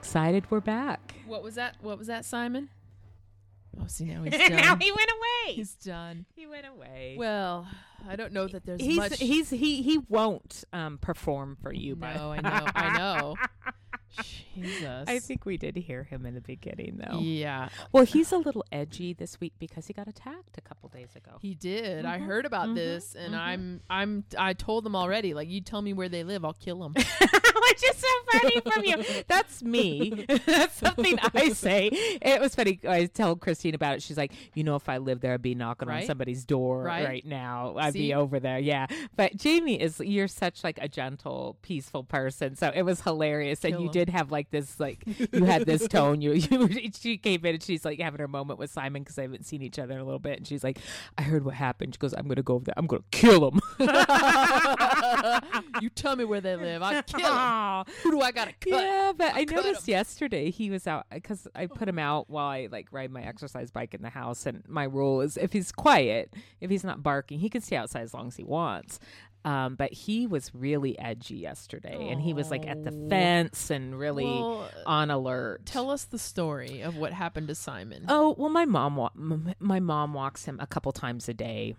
excited we're back. What was that? What was that, Simon? Oh, see now he's done. now he went away. he's done. he went away. Well, I don't know that there's he's much. he's he he won't um perform for you. no, but I know, I know. Jesus. I think we did hear him in the beginning though. Yeah, Well, he's a little edgy this week because he got attacked a couple days ago. he did. I Mhm, heard about mhm, this, and mhm. I'm, I'm, I told them already. Like, you tell me where they live, I'll kill them. Which is so funny from you. That's me. That's something I say. It was funny. I tell Christine about it. She's like, you know, if I lived there, I'd be knocking on somebody's door Right? right, now. I'd See? be over there. Yeah. But Jamie is, you're such like a gentle, peaceful person. So it was hilarious. And you did have like this, like, you had this tone. You, you she came in and she's like having her moment with Simon because they haven't seen each other in a little bit. And she's like, I heard what happened. She goes, I'm going to go over there. I'm going to kill him. you tell me where they live, I'll kill them. Who do I gotta cut? Yeah, but I cut noticed yesterday he was out because I put him out while I like ride my exercise bike in the house. And my rule is if he's quiet, if he's not barking, he can stay outside as long as he wants. Um, but he was really edgy yesterday, and he was like at the fence and really Well, on alert. Tell us the story of what happened to Simon. Oh well, my mom wa- m- my mom walks him a couple times a day,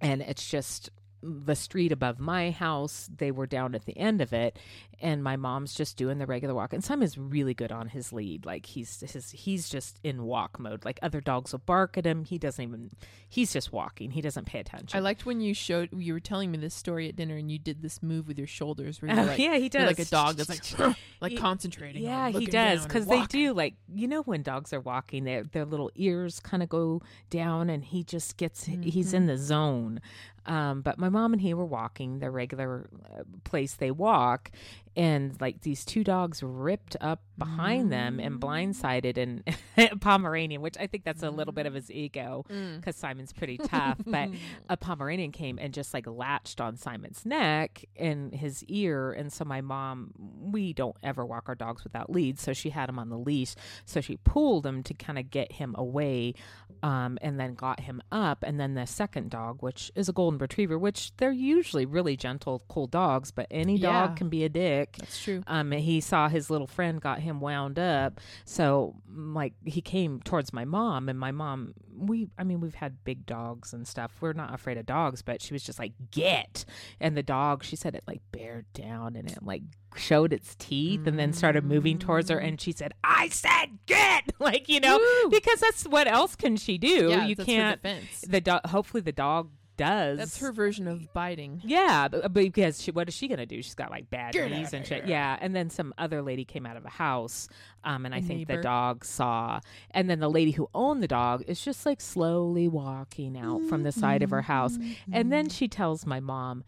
and it's just the street above my house. They were down at the end of it, and my mom's just doing the regular walk. And Sam is really good on his lead. Like he's his he's just in walk mode. Like other dogs will bark at him. He doesn't even. He's just walking. He doesn't pay attention. I liked when you showed you were telling me this story at dinner, and you did this move with your shoulders, where Oh, you're like, yeah, he does. like a dog that's like like He- concentrating. Yeah, he does because they do like you know when dogs are walking, their their little ears kind of go down, and he just gets he's Mm-hmm. in the zone. Um, but my mom and he were walking the regular uh, place they walk, and like these two dogs ripped up behind them and blindsided and Pomeranian, which I think that's a little bit of his ego Mm. because Simon's pretty tough. but a Pomeranian came and just like latched on Simon's neck and his ear. And so my mom, we don't ever walk our dogs without leads. So she had him on the leash. So she pulled him to kind of get him away um, and then got him up. And then the second dog, which is a golden retriever, which they're usually really gentle, cool dogs, but any Yeah. dog can be a dick. That's true. Um, he saw his little friend got him wound up, so like he came towards my mom, and my mom, we, I mean, we've had big dogs and stuff. We're not afraid of dogs, but she was just like, "Get!" And the dog, she said, it like bared down and it like showed its teeth, and then started moving towards her, and she said, "I said get!" Like you know, Woo! because that's what else can she do? yeah, you can't. The dog. Hopefully, the dog does. That's her version of biting. Yeah, b- because she, what is she gonna do? She's got like bad Get knees and shit. here. Yeah, and then some other lady came out of a house, um, and I A think the dog saw, and then the lady who owned the dog is just like slowly walking out from the side of her house, and then she tells my mom,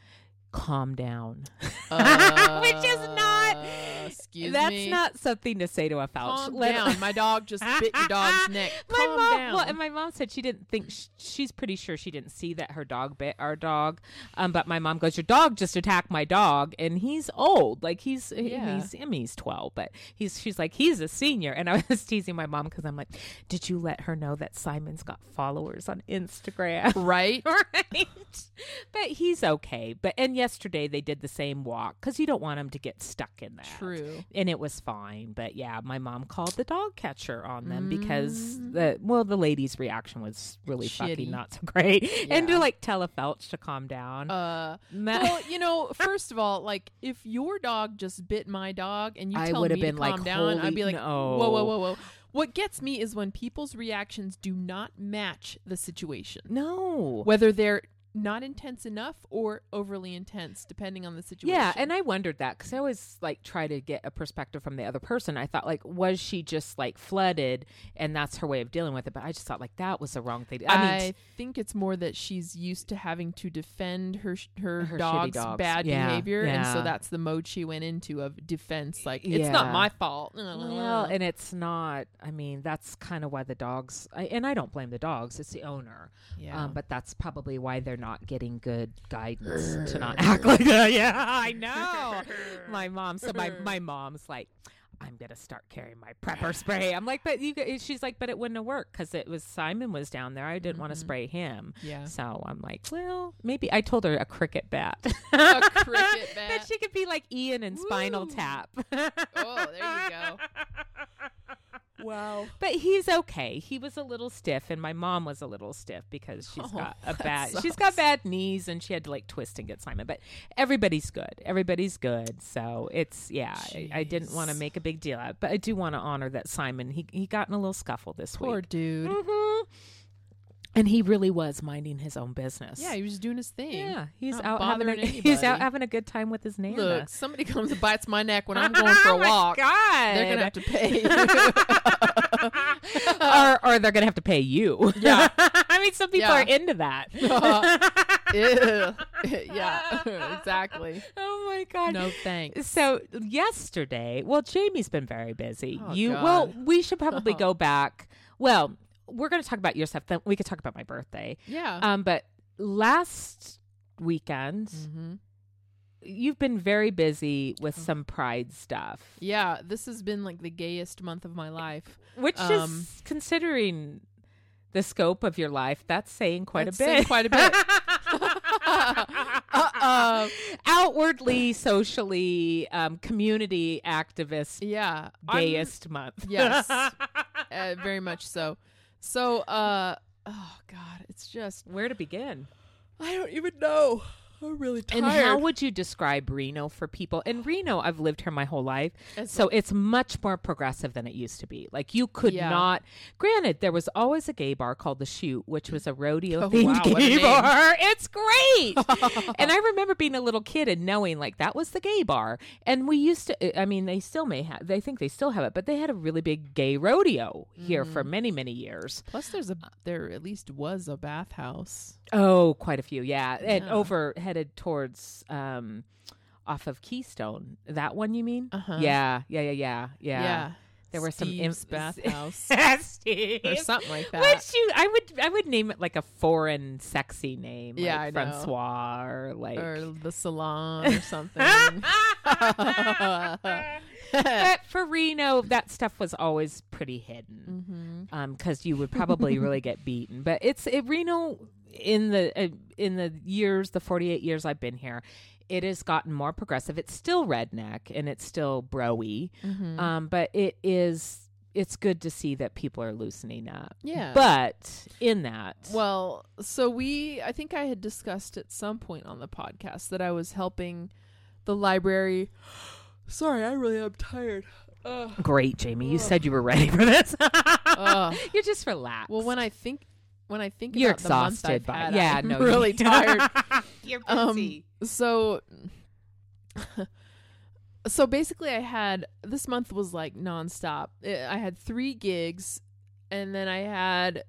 "Calm down," which is not. Uh, Excuse that's me. not something to say to a Fouch. Calm Let- down. My dog just bit your dog's neck. my Calm mom, down. Well, and my mom said she didn't think sh- she's pretty sure she didn't see that her dog bit our dog. Um, but my mom goes, "Your dog just attacked my dog, and he's old. Like he's Yeah. he's I mean, he's twelve, but he's she's like he's a senior." And I was teasing my mom because I'm like, "Did you let her know that Simon's got followers on Instagram?" right? right. But he's okay. But and yesterday they did the same walk because you don't want them to get stuck in that True. and it was fine. But yeah, my mom called the dog catcher on them because Mm. the well, the lady's reaction was really Shitty. fucking not so great, and to like tell a Felch to calm down. Uh, Ma- well, you know, first of all, like if your dog just bit my dog and you I tell me been to like, calm down, I'd be like, no." whoa, whoa, whoa, whoa. What gets me is when people's reactions do not match the situation, no. whether they're not intense enough or overly intense, depending on the situation. Yeah, and I wondered that because I always like try to get a perspective from the other person. I thought like, was she just like flooded, and that's her way of dealing with it? But I just thought like that was the wrong thing. I mean, I think it's more that she's used to having to defend her her, Her dog's dogs. bad Yeah, behavior, and so that's the mode she went into of defense. Like it's not my fault. Well, and it's not. I mean, that's kind of why the dogs. I, and I don't blame the dogs. It's the owner. yeah, Um, but that's probably why they're not getting good guidance to not act like that. Yeah, I know. my mom. So my my mom's like. I'm gonna start carrying my prepper spray. I'm like, but you. g- She's like, but it wouldn't have worked because it was Simon was down there. I didn't want to mm-hmm. spray him. Yeah. So I'm like, well, maybe I told her a cricket bat. A cricket bat. that she could be like Ian in Spinal Woo. Tap. Oh, there you go. Wow. But he's okay. He was a little stiff, and my mom was a little stiff because she's Oh, got a bad. she's got bad knees, and she had to like twist and get Simon. But everybody's good. Everybody's good. So it's yeah. I, I didn't want to make a big deal out, but I do want to honor that Simon. He he got in a little scuffle this Poor week, Poor dude. hmm and he really was minding his own business. Yeah, he was doing his thing. yeah. He's Not out having a, bothering he's out having a good time with his nana. Look, somebody comes and bites my neck when I'm going for a walk. Oh my. God. They're gonna have to pay. or or they're gonna have to pay you. Yeah. I mean, some people Yeah. are into that. Uh, ew. yeah, exactly. Oh my god. No thanks. So yesterday, well, Jamie's been very busy. Oh, you God. well, we should probably go back. Well, we're going to talk about your stuff. Then we could talk about my birthday. Yeah. Um, but last weekend, hmm you've been very busy Oh. with some Pride stuff, Yeah, this has been like the gayest month of my life. which Um, is considering the scope of your life. That's saying quite That's a saying bit. quite a bit. Uh-uh. Outwardly, socially, um, community activist, Yeah. I'm- gayest month. Yes. uh, very much so. So, uh, oh God, it's just Where to begin? I don't even know. I'm really tired. And how would you describe Reno for people? In Reno, I've lived here my whole life, It's so it's much more progressive than it used to be. Like you could Yeah. not. Granted, there was always a gay bar called the Shoot, which was a rodeo Oh, themed wow, gay bar. It's great. and I remember being a little kid and knowing like that was the gay bar. And we used to. I mean, they still may have. They think they still have it, but they had a really big gay rodeo here for Mm. many many years. Plus, there's a there at least was a bathhouse. Oh, quite a few, yeah, and Yeah. Headed towards um, off of Keystone. That one, you mean? Uh-huh. Yeah, yeah, yeah, yeah, yeah. There were some Steve's imp- bathhouse Steve. or something like that. Which you, I would, I would name it like a foreign, sexy name. Yeah, like. Francois or like. or the salon or something. but for Reno, that stuff was always pretty hidden. because you would probably really get beaten. But it's it, Reno in the uh, in the years, the forty eight years I've been here, it has gotten more progressive. It's still redneck and it's still broy, hmm um, but it is. It's good to see that people are loosening up. yeah. But in that, Well, so we, I think I had discussed at some point on the podcast that I was helping the library. Sorry, I really am tired. Great, Jamie. You said you were ready for this. You're just relaxed. Well, when I think, when I think you're about the month exhausted I've by had, yeah, I'm no, really you- tired. you're Um. So, so basically, I had this month was like nonstop. I I had three gigs, and then I had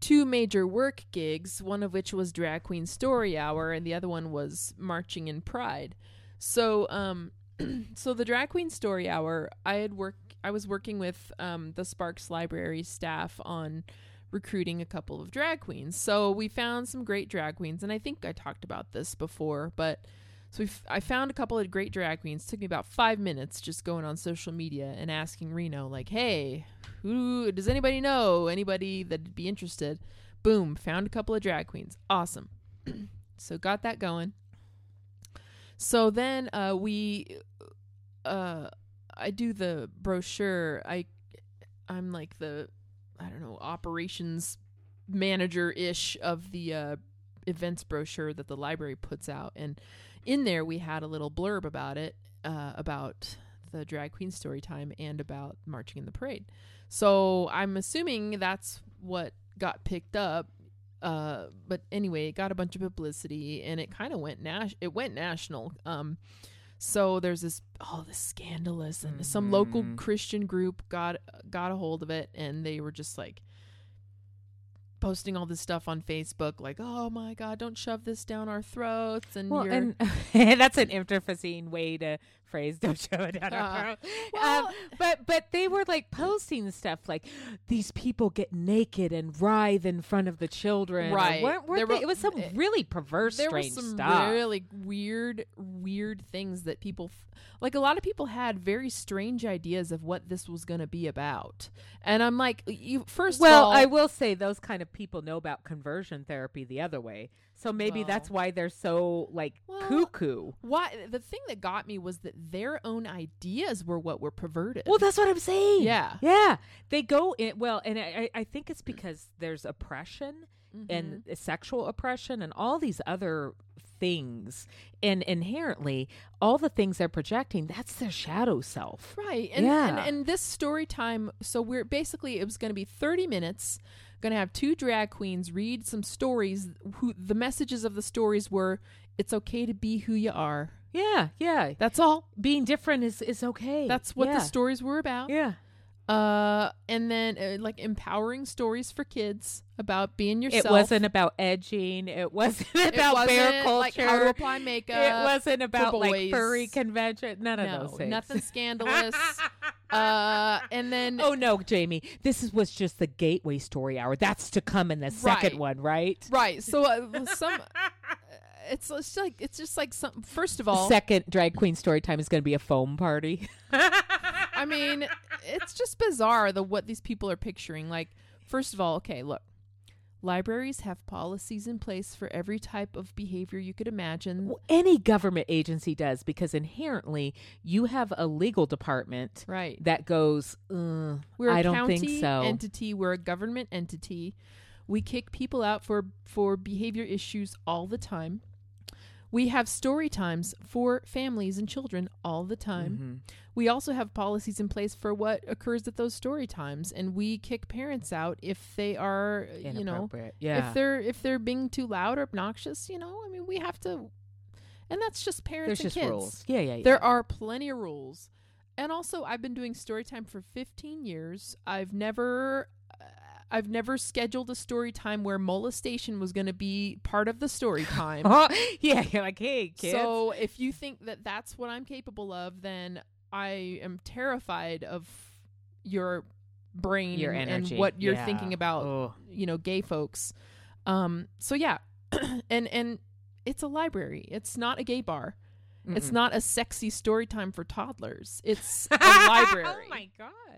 two major work gigs. One of which was Drag Queen Story Hour, and the other one was Marching in Pride. So, um, so the Drag Queen Story Hour, I had work. I was working with um, the Sparks Library staff on recruiting a couple of drag queens. So we found some great drag queens, and I think I talked about this before, but so we f- I found a couple of great drag queens. took me about five minutes just going on social media and asking Reno, like, "Hey, who does anybody know anybody that'd be interested?" Boom, found a couple of drag queens. Awesome. so got that going. So then uh, we, uh, I do the brochure. I, I'm like the, I don't know, operations manager ish of the uh, events brochure that the library puts out, and in there we had a little blurb about it, uh, about the drag queen story time and about marching in the parade. So I'm assuming that's what got picked up. Uh, but anyway, it got a bunch of publicity and it kind of went nas- it went national. Um, so there's this oh this scandalous and some local Mhm. Christian group got got a hold of it and they were just like posting all this stuff on Facebook, like, "Oh my God, don't shove this down our throats." And Well, you're, and that's an interfacine way to phrase "don't show it down our Uh, throat." well- um, but but they were like posting stuff like these people get naked and writhe in front of the children. Right. weren't- weren't they- were- it was some eh, really perverse, there strange some stuff. really weird, weird things that people, f- like a lot of people had very strange ideas of what this was going to be about. And I'm like, you first well, of all, I will say those kind of people know about conversion therapy the other way. So maybe Well. that's why they're so like Well, cuckoo. why the thing that got me was that their own ideas were what were perverted. Well, that's what I'm saying. Yeah. yeah. They go in. Well, and I, I think it's because there's oppression Mhm. and sexual oppression and all these other things, and inherently, all the things they're projecting. That's their shadow self. Right. And, and Yeah. and this story time, so we're basically it was going to be 30 minutes. Going to have two drag queens read some stories who the messages of the stories were it's okay to be who you are. Yeah, yeah. That's all. Being different is is okay. That's what yeah. the stories were about. Yeah. Uh and then uh, like empowering stories for kids about being yourself. It wasn't about edging. It wasn't about bear wasn't, culture. like how to apply makeup. it wasn't about like furry convention. None of those things. nothing scandalous. uh and then Oh no, Jamie! This is, was just the gateway story hour. That's to come in the second Right. one, right? right. So uh, some it's, it's like it's just like some first of all Second drag queen story time is going to be a foam party. I mean, it's just bizarre the what these people are picturing. Like, first of all, okay, look. Libraries have policies in place for every type of behavior you could imagine. Well, Any government agency does because inherently you have a legal department Right. that goes. We're a don't county think so. entity. We're a government entity. We kick people out for for behavior issues all the time. We have story times for families and children all the time. Mhm. We also have policies in place for what occurs at those story times, and we kick parents out if they are, you know, yeah. if they're if they're being too loud or obnoxious. You know, I mean, we have to, and that's just parents There's and just kids. rules. Yeah, yeah, yeah. There are plenty of rules. And also I've been doing story time for 15 years. I've never I've never scheduled a story time where molestation was going to be part of the story time. Oh, yeah, you're like, hey, kids. so if you think that that's what I'm capable of, then I am terrified of your brain your and, and what you're Yeah. thinking about Oh. you know gay folks um so yeah and and it's a library it's not a gay bar it's Mm-mm. not a sexy story time for toddlers it's a library oh my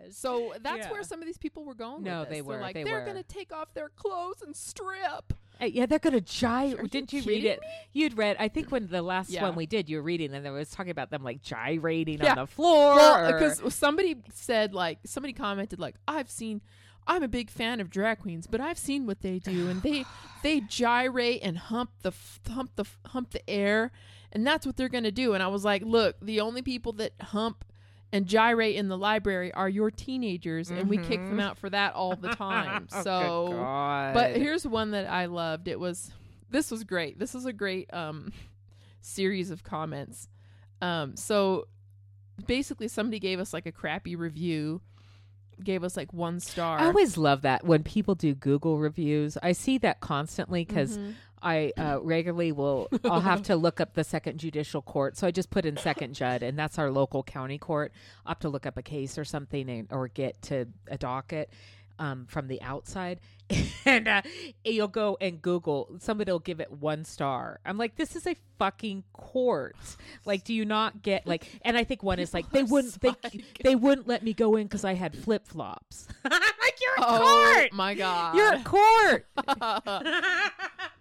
gosh. so that's Yeah. where some of these people were going No, they They're were, like they they're were. gonna take off their clothes and strip Uh, yeah, they're gonna gyre. Are Didn't you read kidding it? You'd read. I think when the last Yeah. one we did, you were reading, and there was talking about them like gyrating Yeah. on the floor. well or- because somebody said like somebody commented like i've seen i'm a big fan of drag queens but i've seen what they do and they they gyrate and hump the f- hump the f- hump the air and that's what they're gonna do and i was like look the only people that hump and gyrate in the library are your teenagers and we kick them Mhm. out for that all the time Oh, good so God. but here's one that I loved. It was this was great. This was a great um series of comments. Um so basically somebody gave us like a crappy review, gave us like one star. I always love that when people do Google reviews. I see that constantly because Mhm. I uh, regularly will. I'll have to look up the second judicial court, so I just put in second jud, and that's our local county court. I'll have to look up a case or something, and, or get to a docket um, from the outside, and uh, you'll go and Google. Somebody will give it one star. I'm like, this is a fucking court. Like, do you not get like? And I think one is like they wouldn't they they wouldn't let me go in because I had flip flops. like you're at Oh court. my god. You're at court.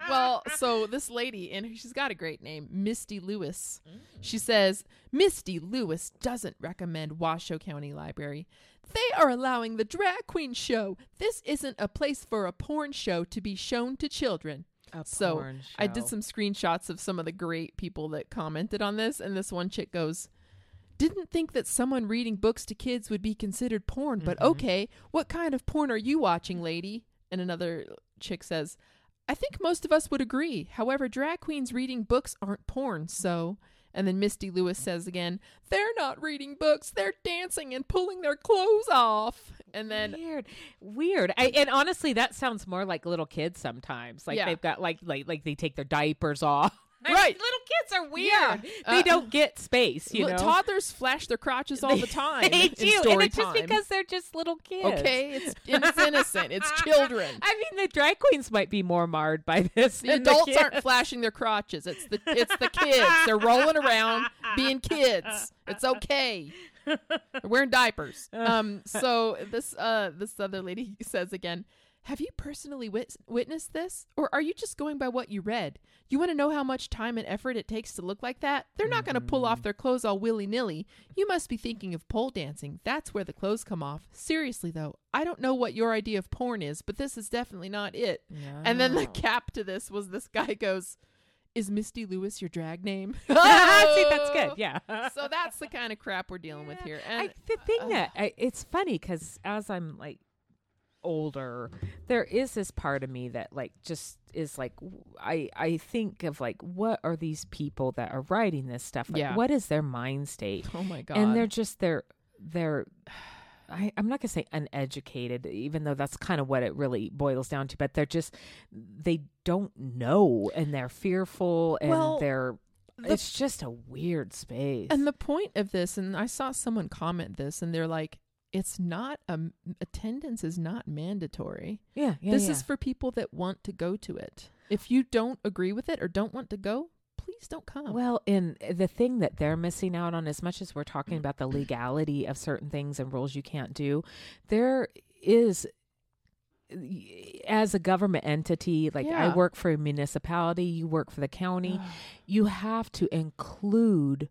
Well, so this lady, and she's got a great name, Misty Lewis. Mm. She says, Misty Lewis doesn't recommend Washoe County Library. They are allowing the drag queen show. This isn't a place for a porn show to be shown to children. A So, I did some screenshots of some of the great people that commented on this, and this one chick goes, Didn't think that someone reading books to kids would be considered porn, but Mhm. okay, what kind of porn are you watching, lady? And another chick says, I think most of us would agree. However, drag queens reading books aren't porn, so. And then Misty Lewis says again, They're not reading books, they're dancing and pulling their clothes off. and then weird, weird. I, and honestly, that sounds more like little kids sometimes. Like Yeah. they've got like like like they take their diapers off. Right. little kids are weird. Yeah. They Uh, don't get space. You know, toddlers flash their crotches all the time. they do, and it's just time. because they're just little kids. okay, it's it's innocent. It's children. I mean, the drag queens might be more marred by this. The adults kids. aren't flashing their crotches. It's the it's the kids. They're rolling around being kids. It's okay. They're wearing diapers. Um. So this uh this other lady says again. Have you personally wit- witnessed this? Or are you just going by what you read? You want to know how much time and effort it takes to look like that? They're not going to pull off their clothes all willy nilly. You must be thinking of pole dancing. That's where the clothes come off. Seriously, though, I don't know what your idea of porn is, but this is definitely not it. And then the cap to this was this guy goes, "Is Misty Lewis your drag name?" See, that's good. Yeah. so that's the kind of crap we're dealing with here. And I, the thing uh, that I, it's funny because as I'm like older, there is this part of me that like just is like i i think of like what are these people that are writing this stuff? Like, Yeah. What is their mind state? oh my god, And they're just they're they're. I, I'm not gonna say uneducated, even though that's kind of what it really boils down to. But they're just they don't know, and they're fearful, and Well, they're. the- it's just a weird space. and the point of this, and I saw someone comment this, and they're like, "It's not um, attendance is not mandatory. yeah, yeah, this yeah. is for people that want to go to it. If you don't agree with it or don't want to go, please don't come." Well, and the thing that they're missing out on, as much as we're talking about the legality of certain things and rules you can't do, there is, as a government entity, like I work for a municipality, you work for the county, you have to include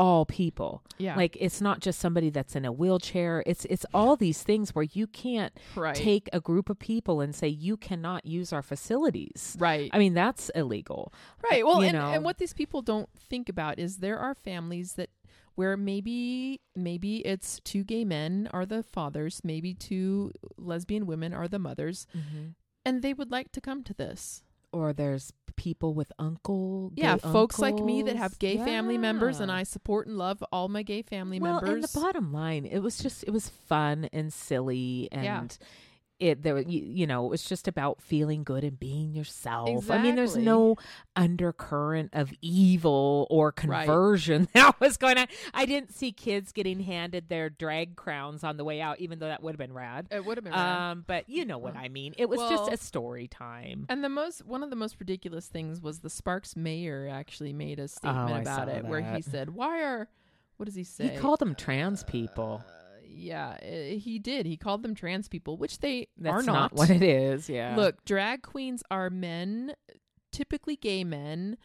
all people. yeah, Like it's not just somebody that's in a wheelchair. It's it's all these things where you can't right, take a group of people and say you cannot use our facilities. right. I mean that's illegal. Right. Well, you and, know. and what these people don't think about is there are families that where maybe maybe it's two gay men are the fathers, maybe two lesbian women are the mothers, mm-hmm. and they would like to come to this. or there's people with uncle yeah, folks like me that have gay family members, and I support and love all my gay family well, and members. the bottom line, it was just it was fun and silly, and Yeah. It there you, you know it was just about feeling good and being yourself. I mean, there's no undercurrent of evil or Right. conversion that was going on. I didn't see kids getting handed their drag crowns on the way out, even though that would have been rad. it would have been. rad. Um, but you know what Uh, I mean. It was well- just a story time. And the most one of the most ridiculous things was the Sparks mayor actually made a statement Oh, about it where he said, "Why are what does he say? He called them trans people. Uh, yeah, uh, he did. He called them trans people, which they That's are not not. what it is. Yeah. Look, drag queens are men, typically gay men,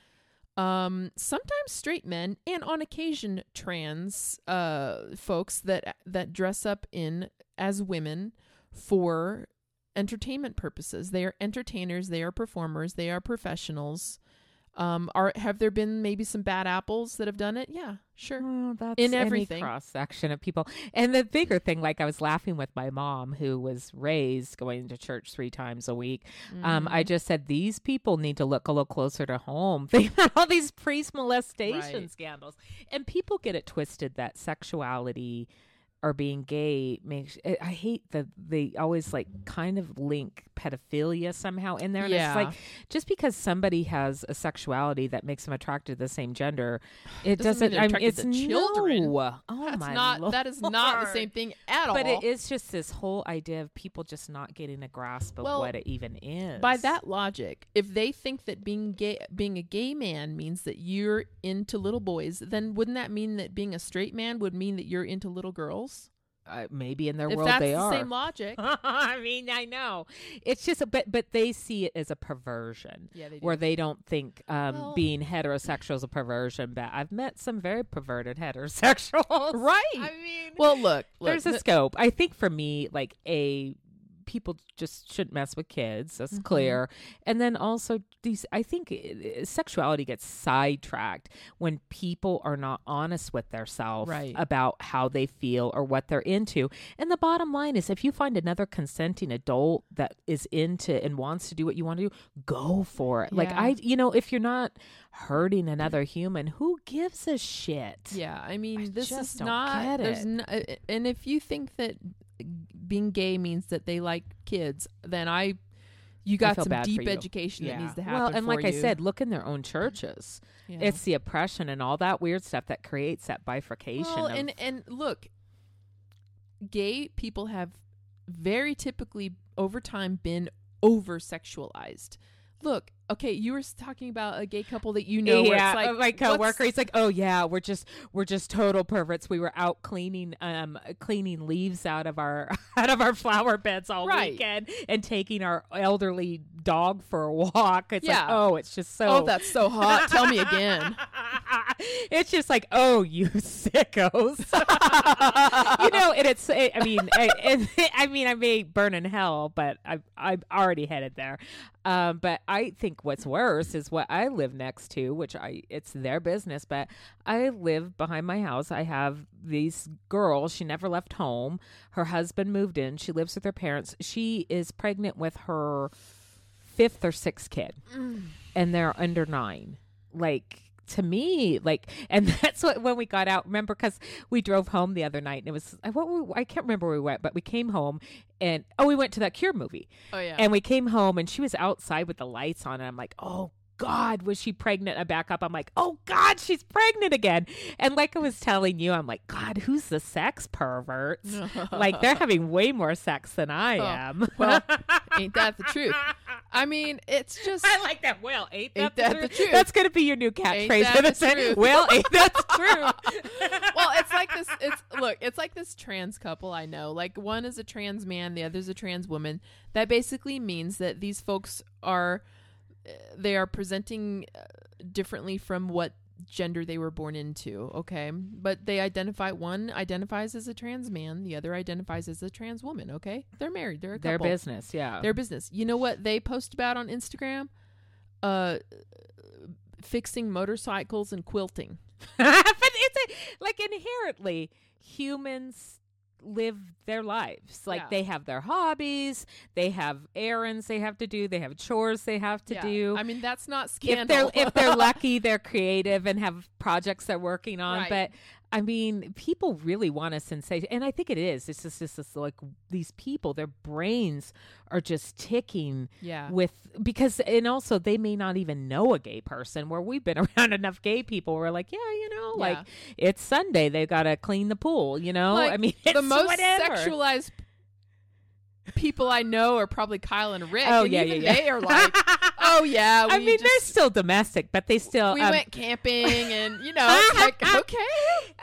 um, sometimes straight men, and on occasion trans uh, folks that that dress up in as women for entertainment purposes. They are entertainers. They are performers. They are professionals. Um, are have there been maybe some bad apples that have done it? Yeah, sure. Well, that's In everything. cross section of people. And the bigger thing, like I was laughing with my mom, who was raised going to church three times a week. Um, Mm-hmm. I just said these people need to look a little closer to home. They had all these priest molestation Right. scandals, and people get it twisted that sexuality or being gay makes. I I hate that they always like kind of link pedophilia somehow in there. And Yeah. it's like just because somebody has a sexuality that makes them attracted to the same gender, it Doesn't doesn't. I mean, it's to children. no. Oh That's my not that is not the same thing at all. But it is just this whole idea of people just not getting a grasp of Well, what it even is. By that logic, if they think that being gay being a gay man means that you're into little boys, then wouldn't that mean that being a straight man would mean that you're into little girls? Uh, maybe in their if world that's they the are. same logic. I mean, I know it's just, a, but but they see it as a perversion. yeah, they Where they don't think um, Well- being heterosexual is a perversion, but I've met some very perverted heterosexuals. Right. I mean, well, look, look there's a scope. I think for me, like a people just shouldn't mess with kids. That's Mhm. clear. And then also these, I think uh, sexuality gets sidetracked when people are not honest with themselves Right. about how they feel or what they're into. And the bottom line is, if you find another consenting adult that is into and wants to do what you want to do, go for it. Like I, you know, if you're not hurting another human, who gives a shit? Yeah, I mean, I this is not. There's no, uh, and if you think that being gay means that they like kids, then I you got some deep you. education that needs to happen. Well, and like for I said, look in their own churches. Yeah. It's the oppression and all that weird stuff that creates that bifurcation. well, and and look, gay people have very typically over time been over sexualized. Look, okay, you were talking about a gay couple that you know. where yeah, it's like my coworker, he's like, "Oh yeah, we're just we're just total perverts. We were out cleaning um cleaning leaves out of our out of our flower beds all Right. weekend and taking our elderly dog for a walk. It's like, oh, it's just so. Oh, that's so hot. Tell me again. it's just like, oh, you sickos. you know, and it's. It, I mean, I, and, I mean, I may burn in hell, but I I'm already headed there. Um, but I think what's worse is what I live next to, which I it's their business. But I live behind my house. I have these girls. She never left home. Her husband moved in. She lives with her parents. She is pregnant with her fifth or sixth kid mm. and they're under nine. Like to me, like, and that's what when we got out. Remember, because we drove home the other night, and it was I what we, I can't remember where we went, but we came home, and oh, we went to that Cure movie, Oh yeah. and we came home, and she was outside with the lights on, and I'm like, oh. God, was she pregnant? I back up. I'm like, oh God, she's pregnant again. And like I was telling you, I'm like, God, who's the sex perverts? like they're having way more sex than I Oh, am. well, ain't that the truth? I mean, it's just I like that. Well, ain't that, Ain't the, that truth? the truth? That's gonna be your new catchphrase. that for the truth? Well, ain't that the truth? well, it's like this. It's look, it's like this trans couple I know. Like one is a trans man, the other's a trans woman. That basically means that these folks are they are presenting uh, differently from what gender they were born into. Okay, but they identify. One identifies as a trans man, the other identifies as a trans woman. Okay, they're married. They're a couple. Their business, yeah. Their business. You know what they post about on Instagram? Uh, fixing motorcycles and quilting. but it's a, like inherently humans live their lives like Yeah. they have their hobbies they have errands they have to do they have chores they have to Yeah. do I mean, that's not if they're if they're lucky they're creative and have projects they're working on Right. but i mean people really want a sensation and i think it is it's just this is like these people their brains are just ticking yeah. with because and also they may not even know a gay person where we've been around enough gay people we're like yeah you know like it's sunday They've gotta clean the pool you know Like, i mean the most whatever. sexualized people I know are probably Kyle and Rick. oh and yeah yeah yeah they are like, oh yeah. We i mean they're still domestic but they still we um, went camping and you know like okay.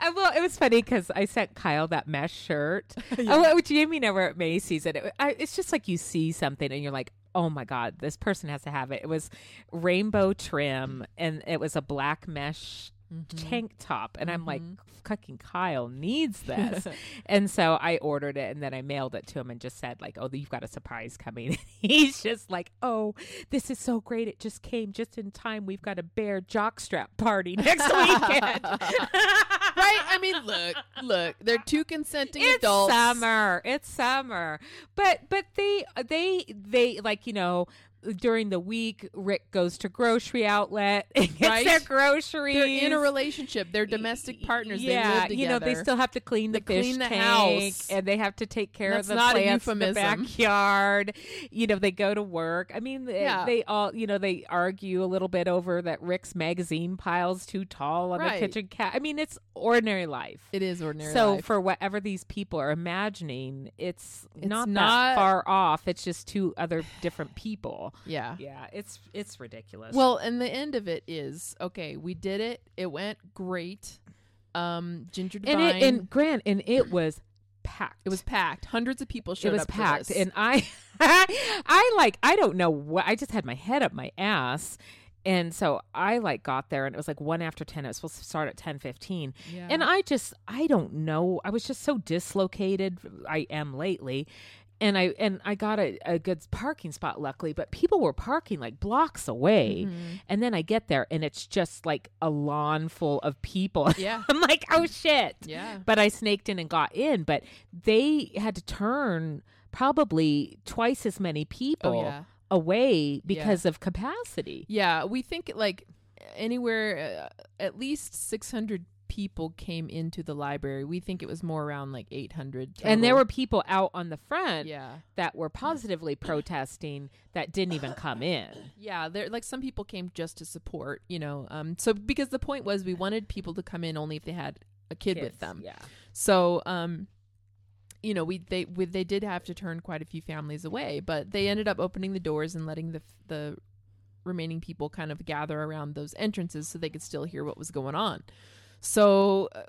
uh, well, it was funny because I sent Kyle that mesh shirt. Yeah. Oh, well, Jamie were at Macy's, and it, I, it's just like you see something, and you're like, "Oh my god, this person has to have it." It was rainbow trim, and it was a black mesh Mm-hmm. tank top, and I'm like, "Fucking Kyle needs this," and so I ordered it, and then I mailed it to him, and just said like, "Oh, you've got a surprise coming." He's just like, "Oh, this is so great! It just came just in time. We've got a bear jockstrap party next weekend." right? I mean, look, look. They're two consenting adults. it's adults. summer it's summer but but they they they like you know during the week rick goes to grocery outlet and gets Right. their groceries They're in a relationship. They're domestic partners. yeah, they live you know they still have to clean the They fish clean the tank, house. and they have to take care That's of the not plants in the backyard. You know they go to work. I mean, they, Yeah. they all you know they argue a little bit over that Rick's magazine pile's too tall on Right. the kitchen cat. I mean, it's ordinary life. It is ordinary. So life. for whatever these people are imagining, it's, It's not, not- that far off. It's just two other different people. Yeah. Yeah, it's it's ridiculous. Well, and the end of it is okay. We did it. It went great. Um, Ginger and Divine. it, and Grant and it was packed. it was packed. Hundreds of people showed up. it was up. packed, and I, I like I don't know what I just had my head up my ass. And so I like got there and it was like one after 10. It was supposed to start at 10 15. yeah. And I just, I don't know. I was just so dislocated. I am lately. And I and I got a, a good parking spot luckily, but people were parking like blocks away. Mhm. And then I get there and it's just like a lawn full of people. yeah, I'm like, oh shit. yeah. But I snaked in and got in. But they had to turn probably twice as many people Oh yeah, away because of capacity. yeah. We think like anywhere uh, at least six hundred people came into the library. We think it was more around like 800. And there were people out on the front yeah. that were positively protesting that didn't even come in. Yeah, there like some people came just to support, you know. Um so because the point was we wanted people to come in only if they had a kid with them. Yeah. So, um, you know, we they we, they did have to turn quite a few families away, but they ended up opening the doors and letting the the remaining people kind of gather around those entrances so they could still hear what was going on. So uh,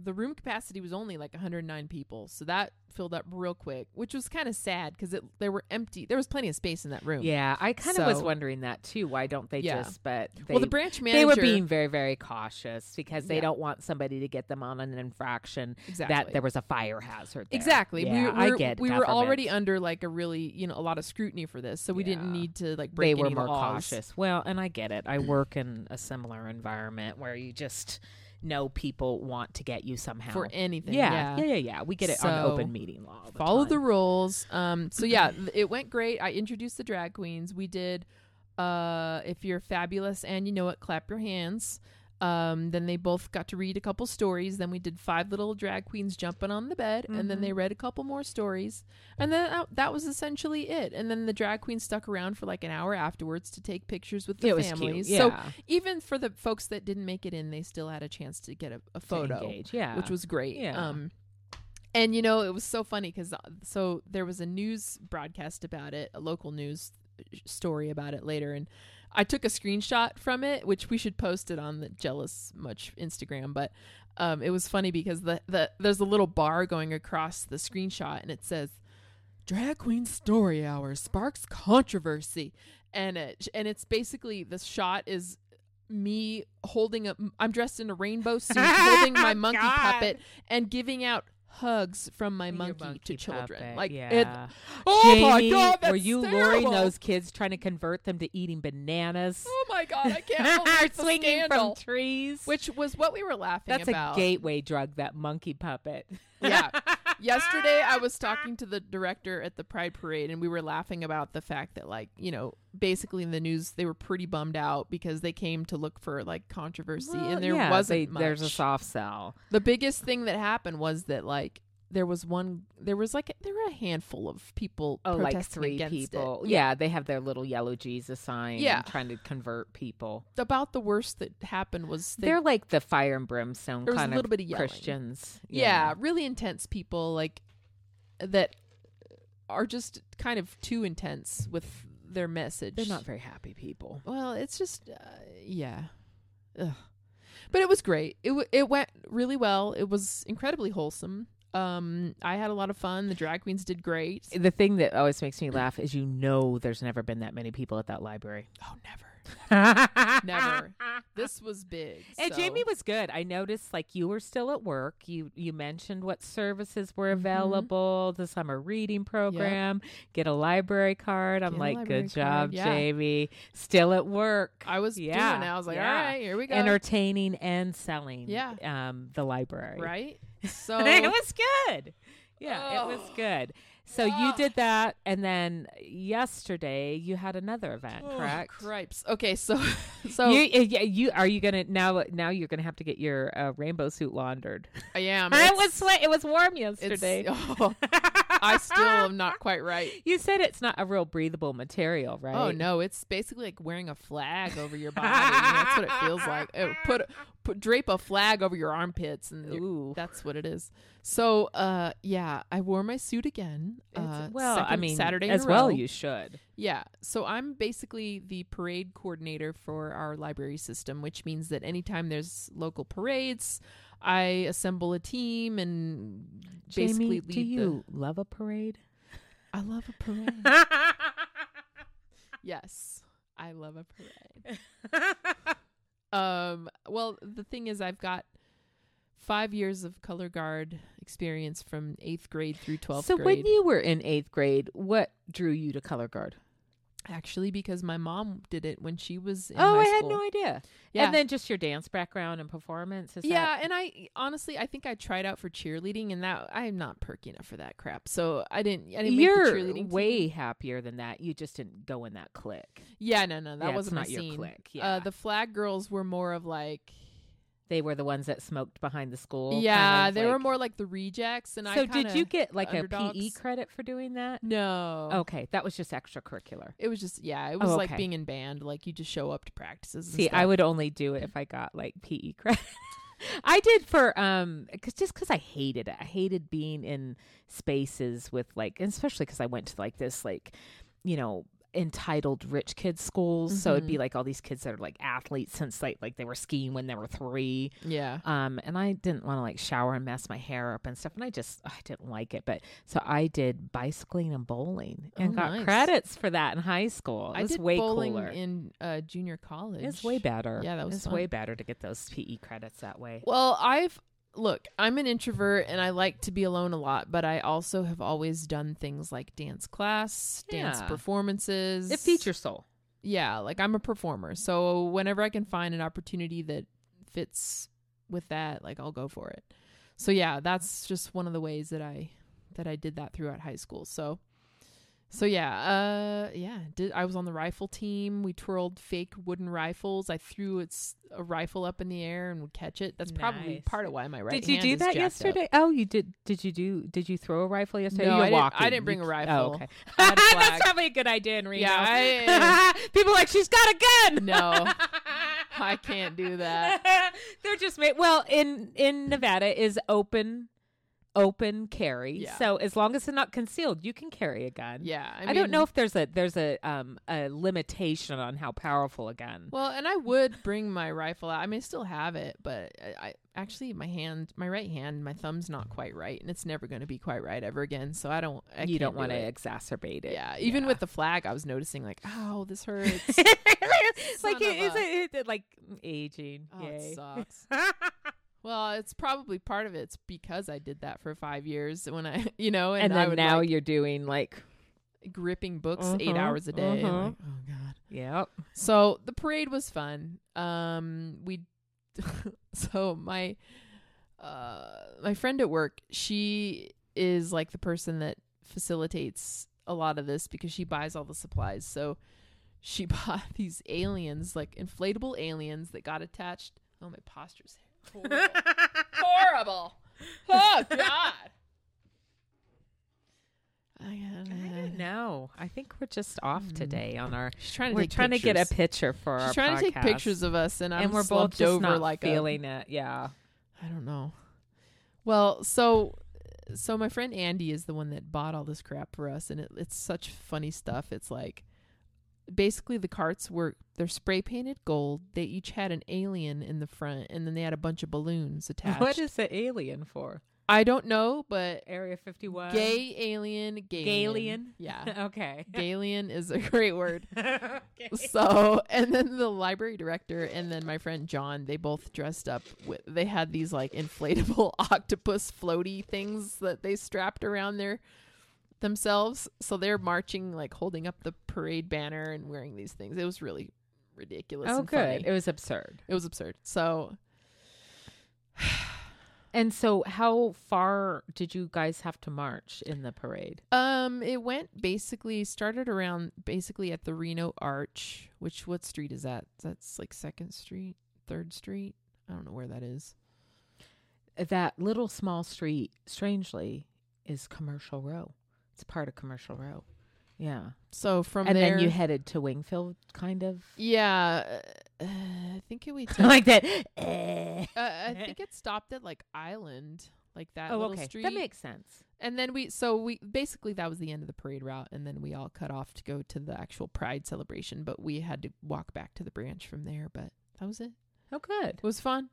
the room capacity was only like 109 people, so that filled up real quick, which was kind of sad because it there were empty. There was plenty of space in that room. Yeah, I kind of was wondering that too. Why don't they Yeah. just? But they, well, the branch manager they were being very, very cautious because they Yeah. don't want somebody to get them on an infraction exactly that there was a fire hazard. There. Exactly. we, Yeah, were- I get we were already under like a really, you know, a lot of scrutiny for this, so we didn't need to like break. They were more laws. cautious. Well, and I get it. I work in a similar environment where you just know people want to get you somehow for anything. Yeah, yeah, yeah, yeah. We get it on open meeting law. the follow the rules. Um, so yeah, it went great. I introduced the drag queens. We did. Uh, if you're fabulous and you know it, clap your hands. Um, then they both got to read a couple stories. Then we did five little drag queens jumping on the bed, and then they read a couple more stories, and then that, that was essentially it. And then the drag queens stuck around for like an hour afterwards to take pictures with the It families. cute. So even for the folks that didn't make it in, they still had a chance to get a, a photo engage. Yeah, which was great. Yeah. Um, and you know, it was so funny because so there was a news broadcast about it, a local news story about it later, and I took a screenshot from it, which we should post it on the Jealous Much Instagram. But um, it was funny because the the there's a little bar going across the screenshot, and it says. Drag Queen Story Hour sparks controversy, and it and it's basically the shot is me holding a I'm dressed in a rainbow suit holding my monkey God. puppet and giving out hugs from my monkey, to children. puppet, Like yeah. it Oh my god, that's were you luring those kids trying to convert them to eating bananas? Oh my god, I can't believe swinging scandal. from trees. Which was what we were laughing That's about. a gateway drug. That monkey puppet. Yeah. Yesterday I was talking to the director at the Pride Parade and we were laughing about the fact that like, you know, basically in the news they were pretty bummed out because they came to look for like controversy Well, and there yeah, wasn't they- There's a soft sell. the biggest thing that happened was that like there was one there was like there were a handful of people Oh, like three against it. people. Yeah. they have their little yellow Jesus sign. Yeah. and trying to convert people. about the worst that happened was they, are like the fire and brimstone There was a kind little of bit of yelling. Christians. yeah, really intense people like that are just kind of too intense with their message they're not very happy people. well it's just uh, yeah Ugh. but it was great it, w- it went really well it was incredibly wholesome um i had a lot of fun the drag queens did great The thing that always makes me laugh is you know there's never been that many people at that library. oh never Never. this was big And so- Jamie was good. I noticed like you were still at work. You you mentioned what services were Mhm. available, the summer reading program, get a library card. I'm Get like, good job, yeah. Jamie. Still at work. I was Yeah, doing it. I was like, yeah. all right, here we go. Entertaining and selling Yeah. um the library. right? So it was good. Yeah, it was Oh. good. So you Ah. did that and then yesterday you had another event, Oh, correct? Cripes. Okay, so so you, yeah, you are you gonna now? Now you're gonna have to get your uh, rainbow suit laundered. I am. it was sweat. It was warm yesterday. oh, I still am not quite right. You said it's not a real breathable material, right? Oh no, it's basically like wearing a flag over your body. that's what it feels like. Oh, put put drape a flag over your armpits, and Ooh. that's what it is. So, uh, yeah, I wore my suit again. Uh, well, I mean, Saturday as well. You should. Yeah. So I'm basically the parade coordinator for our library system, which means that anytime there's local parades, I assemble a team and basically Jamie, lead do you love a parade? I love a parade. yes, I love a parade. Um. Well, the thing is, I've got five years of color guard experience from eighth grade through twelfth so grade. when you were in eighth grade, what drew you to color guard? Actually, because my mom did it when she was in oh, I had school. no idea. Yeah. And then just your dance background and performance. Is yeah, that- and I honestly I think I tried out for cheerleading and that I'm not perky enough for that crap. So I didn't I didn't You're make the cheerleading way team. happier than that. You just didn't go in that clique. Yeah, no, no, that Yeah, wasn't not my your scene. clique, Uh yeah. the flag girls were more of like They were the ones that smoked behind the school. kind yeah, of they were more like the rejects, and I. So did you get like a PE credit for doing that? No. Okay, that was just extracurricular. It was just yeah. It was Oh, like being in band. Like you just show up to practices. See, I would only do it if I got like PE credit. I did for um cause just because I hated it. I hated being in spaces with like, especially because I went to like this like, you know, entitled rich kids schools. So it'd be Mhm. like all these kids that are like athletes since like like they were skiing when they were three. Yeah. Um, and I didn't want to like shower and mess my hair up and stuff, and I just I didn't like it. But so I did bicycling and bowling and Oh, got nice. credits for that in high school. It I was did way bowling cooler. in uh, junior college. It's way better. Yeah, that was It's way better to get those PE credits that way. Well, I've look, I'm an introvert and I like to be alone a lot, but I also have always done things like dance class, dance Yeah. performances. It feeds your soul. Yeah, like I'm a performer. So whenever I can find an opportunity that fits with that, like I'll go for it. So yeah, that's just one of the ways that I that I did that throughout high school. So so yeah, uh yeah, did I was on the rifle team. We twirled fake wooden rifles. I threw its a rifle up in the air and would catch it. That's probably Nice. part of why my right did you do that jacked up. yesterday? Oh, you did. Did you do? Did you throw a rifle yesterday? No, I didn't- I didn't bring a rifle. Oh, okay. I had a flag. That's probably a good idea in Reno. Yeah, I- people are like she's got a gun. No. I can't do that. They're just made. Well, in in Nevada is open, open carry. Yeah. So as long as it's not concealed, you can carry a gun. Yeah, I, I, don't know if there's a there's a um a limitation on how powerful a gun. Well, and I would bring my rifle out. I mean, I still have it, but I, I actually my hand, my right hand, my thumb's not quite right, and it's never going to be quite right ever again. So I don't. I you don't want to exacerbate it. Yeah, even with the flag, I was noticing like, oh, this hurts. like it, of is it, it like aging. oh, Yay. it sucks. well, it's probably part of it's because I did that for five years when I, you know, and, and I then now like, you're doing like gripping books eight Mhm, hours a day. mhm. like, oh god. yep. So the parade was fun. Um, we, so my, uh, my friend at work, she is like the person that facilitates a lot of this because she buys all the supplies. So she bought these aliens, like inflatable aliens that got attached. Oh, my posture's horrible. horrible. Oh God. I gotta- No, I think we're just off Mm. today on our. She's trying to We're take trying to get a picture for She's our. trying to take pictures of us, and I'm and we're both just over not like a, feeling it. Yeah. I don't know. Well, so so my friend Andy is the one that bought all this crap for us, and it, it's such funny stuff. It's like basically the carts were they're spray painted gold. They each had an alien in the front, and then they had a bunch of balloons attached. What is the alien for? I don't know, but Area fifty one. gay alien, gay Galian? yeah. okay. Galian is a great word. okay. So, and then the library director and then my friend John, they both dressed up with, they had these like inflatable octopus floaty things that they strapped around their themselves. So they're marching, like holding up the parade banner and wearing these things. It was really ridiculous. Oh, and good. funny. It was absurd. It was absurd. So, And so, how far did you guys have to march in the parade? um, it went basically started around basically at the Reno Arch, which what street is that? That's like Second Street, Third Street. I don't know where that is. That little small street, strangely, is Commercial Row. It's part of Commercial Row. Yeah. So from and there, then you headed to Wingfield, kind of Yeah, uh, I think it, we took. like that. uh, I think it stopped at like Island, like that oh, little okay, street. that makes sense. and then we, so we basically that was the end of the parade route, and then we all cut off to go to the actual Pride celebration. But we had to walk back to the branch from there. But that was it. Oh, good. It was fun.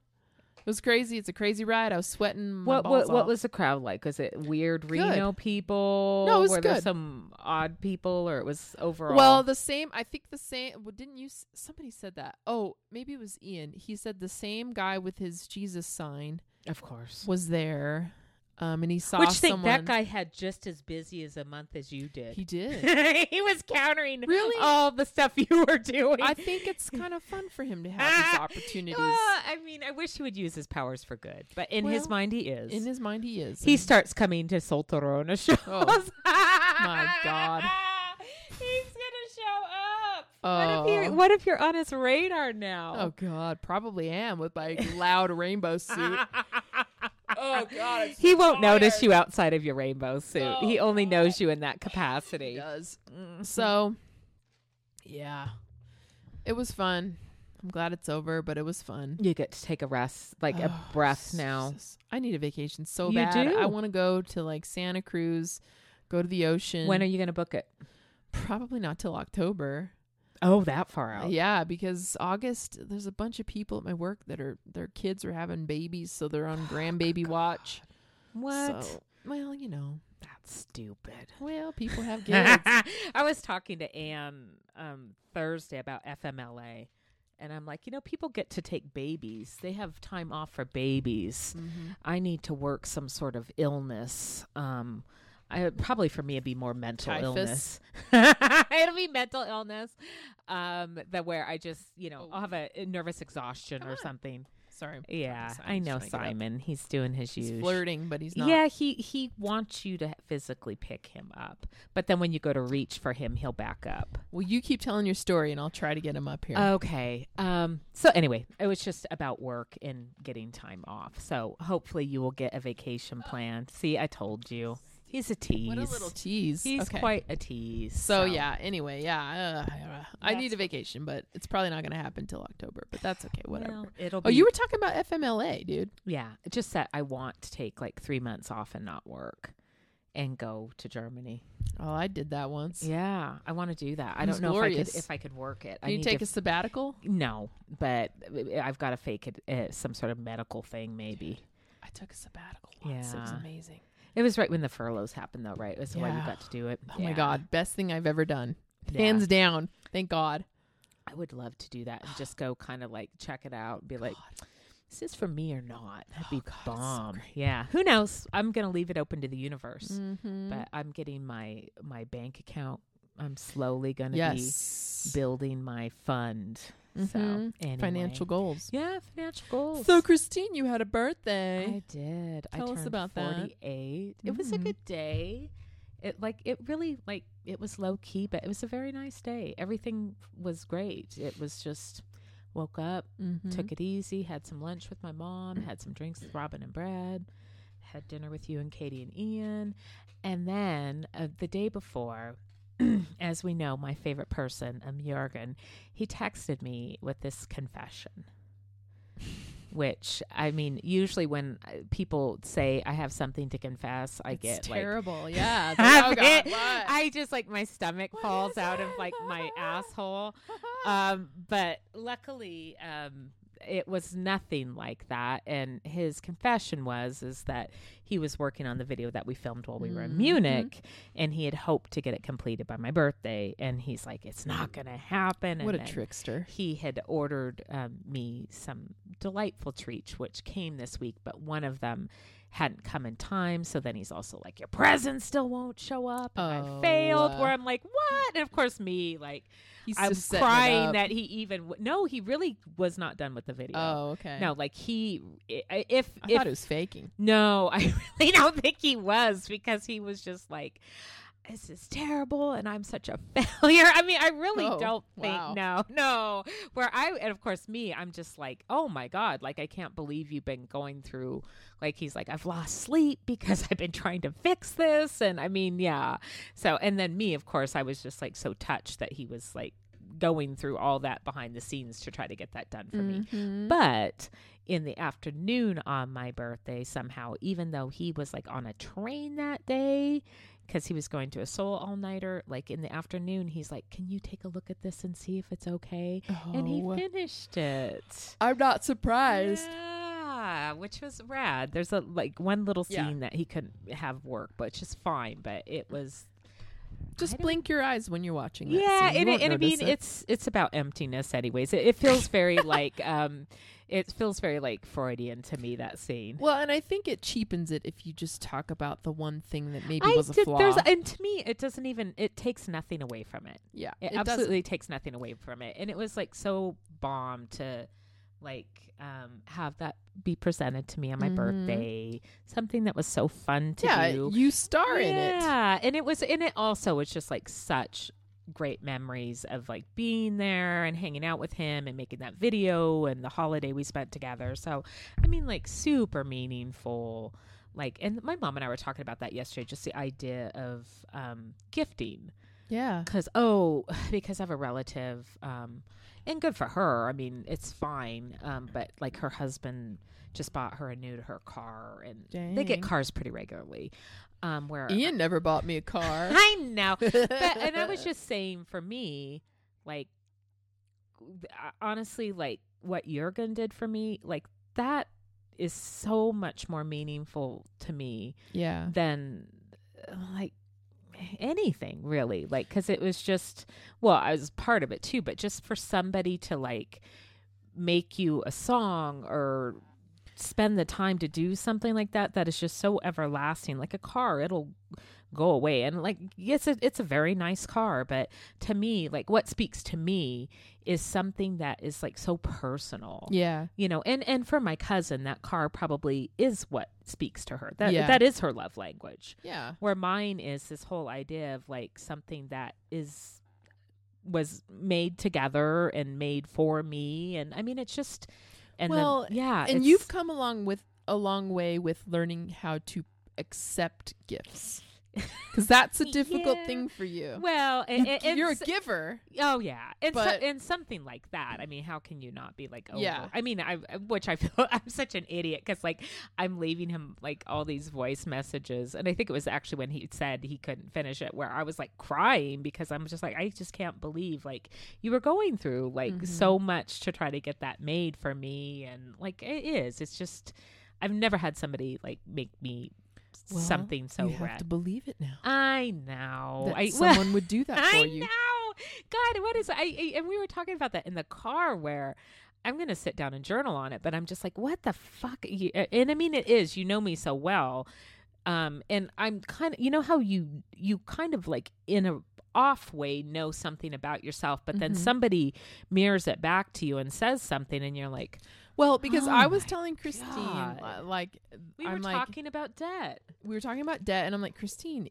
It was crazy. It's a crazy ride. I was sweating. My What what what was the crowd like? Was it weird Good. Reno people? No, it was Were there good. some odd people, or it was overall? Well, the same. I think the same. Well, didn't you? Somebody said that. Oh, maybe it was Ian. He said the same guy with his Jesus sign of course. was there, um, and he saw Which think someone. that guy had just as busy as a month as you did. He did. he was countering Really? all the stuff you were doing. I think it's kind of fun for him to have these opportunities. Well, I mean, I wish he would use his powers for good, but in his mind, he is. In his mind, he is. he and- starts coming to Solterona shows. Oh, my God. He's gonna show up. What if Oh. you're what if you're on his radar now? Oh God, probably am with my loud rainbow suit. Oh God, I'm he so won't notice you outside of your rainbow suit. Oh, he only knows you in that He capacity. does. Mm-hmm. So, yeah, it was fun. I'm glad it's over, but it was fun. You get to take a rest, like a Oh, breath now. Jesus. I need a vacation so You bad. do? I want to go to like Santa Cruz, go to the ocean. When are you going to book it? Probably not till October. Oh, that far out. Yeah, because August there's a bunch of people at my work that are their kids are having babies, so they're on grandbaby watch. What? So, well, you know, That's stupid. well, people have kids. I was talking to Anne um, Thursday about FMLA, and I'm like, you know, people get to take babies. They have time off for babies. Mhm. I need to work some sort of illness. Um, I probably for me it'd be more mental Typhus? illness. It'll be mental illness. Um, that where I just you know I'll have a, a nervous exhaustion Come or on. something. Sorry. Yeah, I know trying to get up. Simon. He's doing his He's flirting, but he's not. Yeah, he he wants you to physically pick him up, but then when you go to reach for him, he'll back up. Well, you keep telling your story, and I'll try to get him up here. Okay. Um. So anyway, it was just about work and getting time off. So hopefully you will get a vacation planned. See, I told you, he's a tease. what a little tease. He's okay. quite a tease. So, yeah. Anyway, yeah. Uh, I need a vacation, but it's probably not going to happen till October. But that's okay. Whatever. Well, it'll. Be, oh, you were talking about FMLA, dude. Yeah. It just that I want to take like three months off and not work, and go to Germany. Oh, I did that once. Yeah, I want to do that. I don't know if I could if I could work it. I Can you need take to a sabbatical? No, but I've got to fake it, uh, some sort of medical thing, maybe. I took a sabbatical once. Yeah. It was amazing. It was right when the furloughs happened, though, right? It was why you got to do it. Oh my god, best thing I've ever done. Yeah. Hands down. Thank God. I would love to do that and just go kind of like check it out and be like, is this for me or not? That'd be Oh, God, it's so bomb. yeah. Who knows? I'm going to leave it open to the universe, Mm-hmm. but I'm getting my, my bank account. I'm slowly going to yes, be building my fund. So, Mhm. anyway. financial goals. Yeah, financial goals. So, Christine, you had a birthday. I did. I Tell us turned about that. 48. It was a Mhm. good day. It like it really like it was low key, but it was a very nice day. Everything was great. It was just woke up, Mhm. took it easy, had some lunch with my mom, had some drinks with Robin and Brad, had dinner with you and Katie and Ian, and then uh, the day before. As we know, my favorite person, um, Jurgen, he texted me with this confession which I mean, usually when uh, people say I have something to confess, I It's get like terrible. yeah. It's have like, oh God? I just like my stomach What falls out of like my asshole. Um, but luckily, um, it was nothing like that. And his confession was is that he was working on the video that we filmed while we were in Mhm. Munich, and he had hoped to get it completed by my birthday. And he's like, "It's not going to happen." what and a trickster. he had ordered um, me some delightful treats, which came this week, but one of them hadn't come in time. So then he's also like, "Your present still won't show up." And Oh, I failed. uh, Where I'm like, "What?" And of course, me like He's I'm crying that he even w- no, he really was not done with the video. Oh, okay. No, like he if I if thought it was faking. no, I really don't think he was because he was just like, this is terrible and I'm such a failure. I mean, I really Oh, don't think, wow. no, no. Where I, and of course, me, I'm just like, oh my God, like, I can't believe you've been going through, like, he's like, I've lost sleep because I've been trying to fix this. And I mean, yeah. So, and then me, of course, I was just like so touched that he was like, going through all that behind the scenes to try to get that done for me. Mhm. But in the afternoon on my birthday, somehow, even though he was like on a train that day, because he was going to a soul all nighter, like in the afternoon, he's like, Can you take a look at this and see if it's okay? And he Oh, finished it. I'm not surprised. Yeah, which was rad. There's a like one little Yeah. scene that he couldn't have work, but it's just fine. But it was Just blink your eyes when you're watching that. yeah. And, it, and I mean it. it's it's about emptiness, anyways. It, it feels very like um, it feels very like Freudian to me that scene. Well, and I think it cheapens it if you just talk about the one thing that maybe I was a did- flaw. there's and to me it doesn't even it takes nothing away from it. yeah, It, doesn't- absolutely takes nothing away from it, and it was like so bomb to like um have that be presented to me on my Mhm. birthday. Something that was so fun to yeah, do. you star in it. Yeah, and it was, and it also was just like such great memories of like being there and hanging out with him and making that video and the holiday we spent together. So, I mean, like super meaningful. Like, and my mom and I were talking about that yesterday, just the idea of um, gifting. Yeah. Because, oh, because I have a relative, um, and good for her. I mean, it's fine. Um, but like her husband just bought her a new to her car, and they get cars pretty regularly. Um, where Ian never bought me a car. I know, but and I was just saying for me, like uh, honestly, like what Jurgen did for me, like that is so much more meaningful to me yeah. than like anything really. Like because it was just well i was part of it too but just for somebody to like make you a song or spend the time to do something like that that is just so everlasting. Like a car it'll go away and like it's a it's a very nice car but to me like what speaks to me is something that is like so personal Yeah. you know and and for my cousin that car probably is what speaks to her that Yeah. that is her love language Yeah. where mine is this whole idea of like something that is was made together and made for me and i mean it's just and then- Well, yeah and you've come along with a long way with learning how to accept gifts. Because that's a difficult Yeah. thing for you. well You- and, and, you're a giver. Oh yeah, and so, and something like that. I mean, how can you not be like, oh, Yeah. I mean, I which I feel I'm such an idiot because like I'm leaving him like all these voice messages, and I think it was actually when he said he couldn't finish it, where I was like crying because I'm just like I just can't believe like you were going through like Mhm. so much to try to get that made for me, and like it is. It's just I've never had somebody like make me Well, something so you have rad. to believe it now. I know. that I well, someone would do that for I you. I know. God, what is I, I and we were talking about that in the car where I'm going to sit down and journal on it, but I'm just like, what the fuck? And I mean, it is. You know me so well, um, and I'm kind of, you know, how you you kind of like in a off way know something about yourself, but then Mhm. somebody mirrors it back to you and says something, and you're like, Well, because Oh I was telling Christine, uh, God. like, we I'm were like, talking about debt. we were talking about debt, and I'm like, Christine,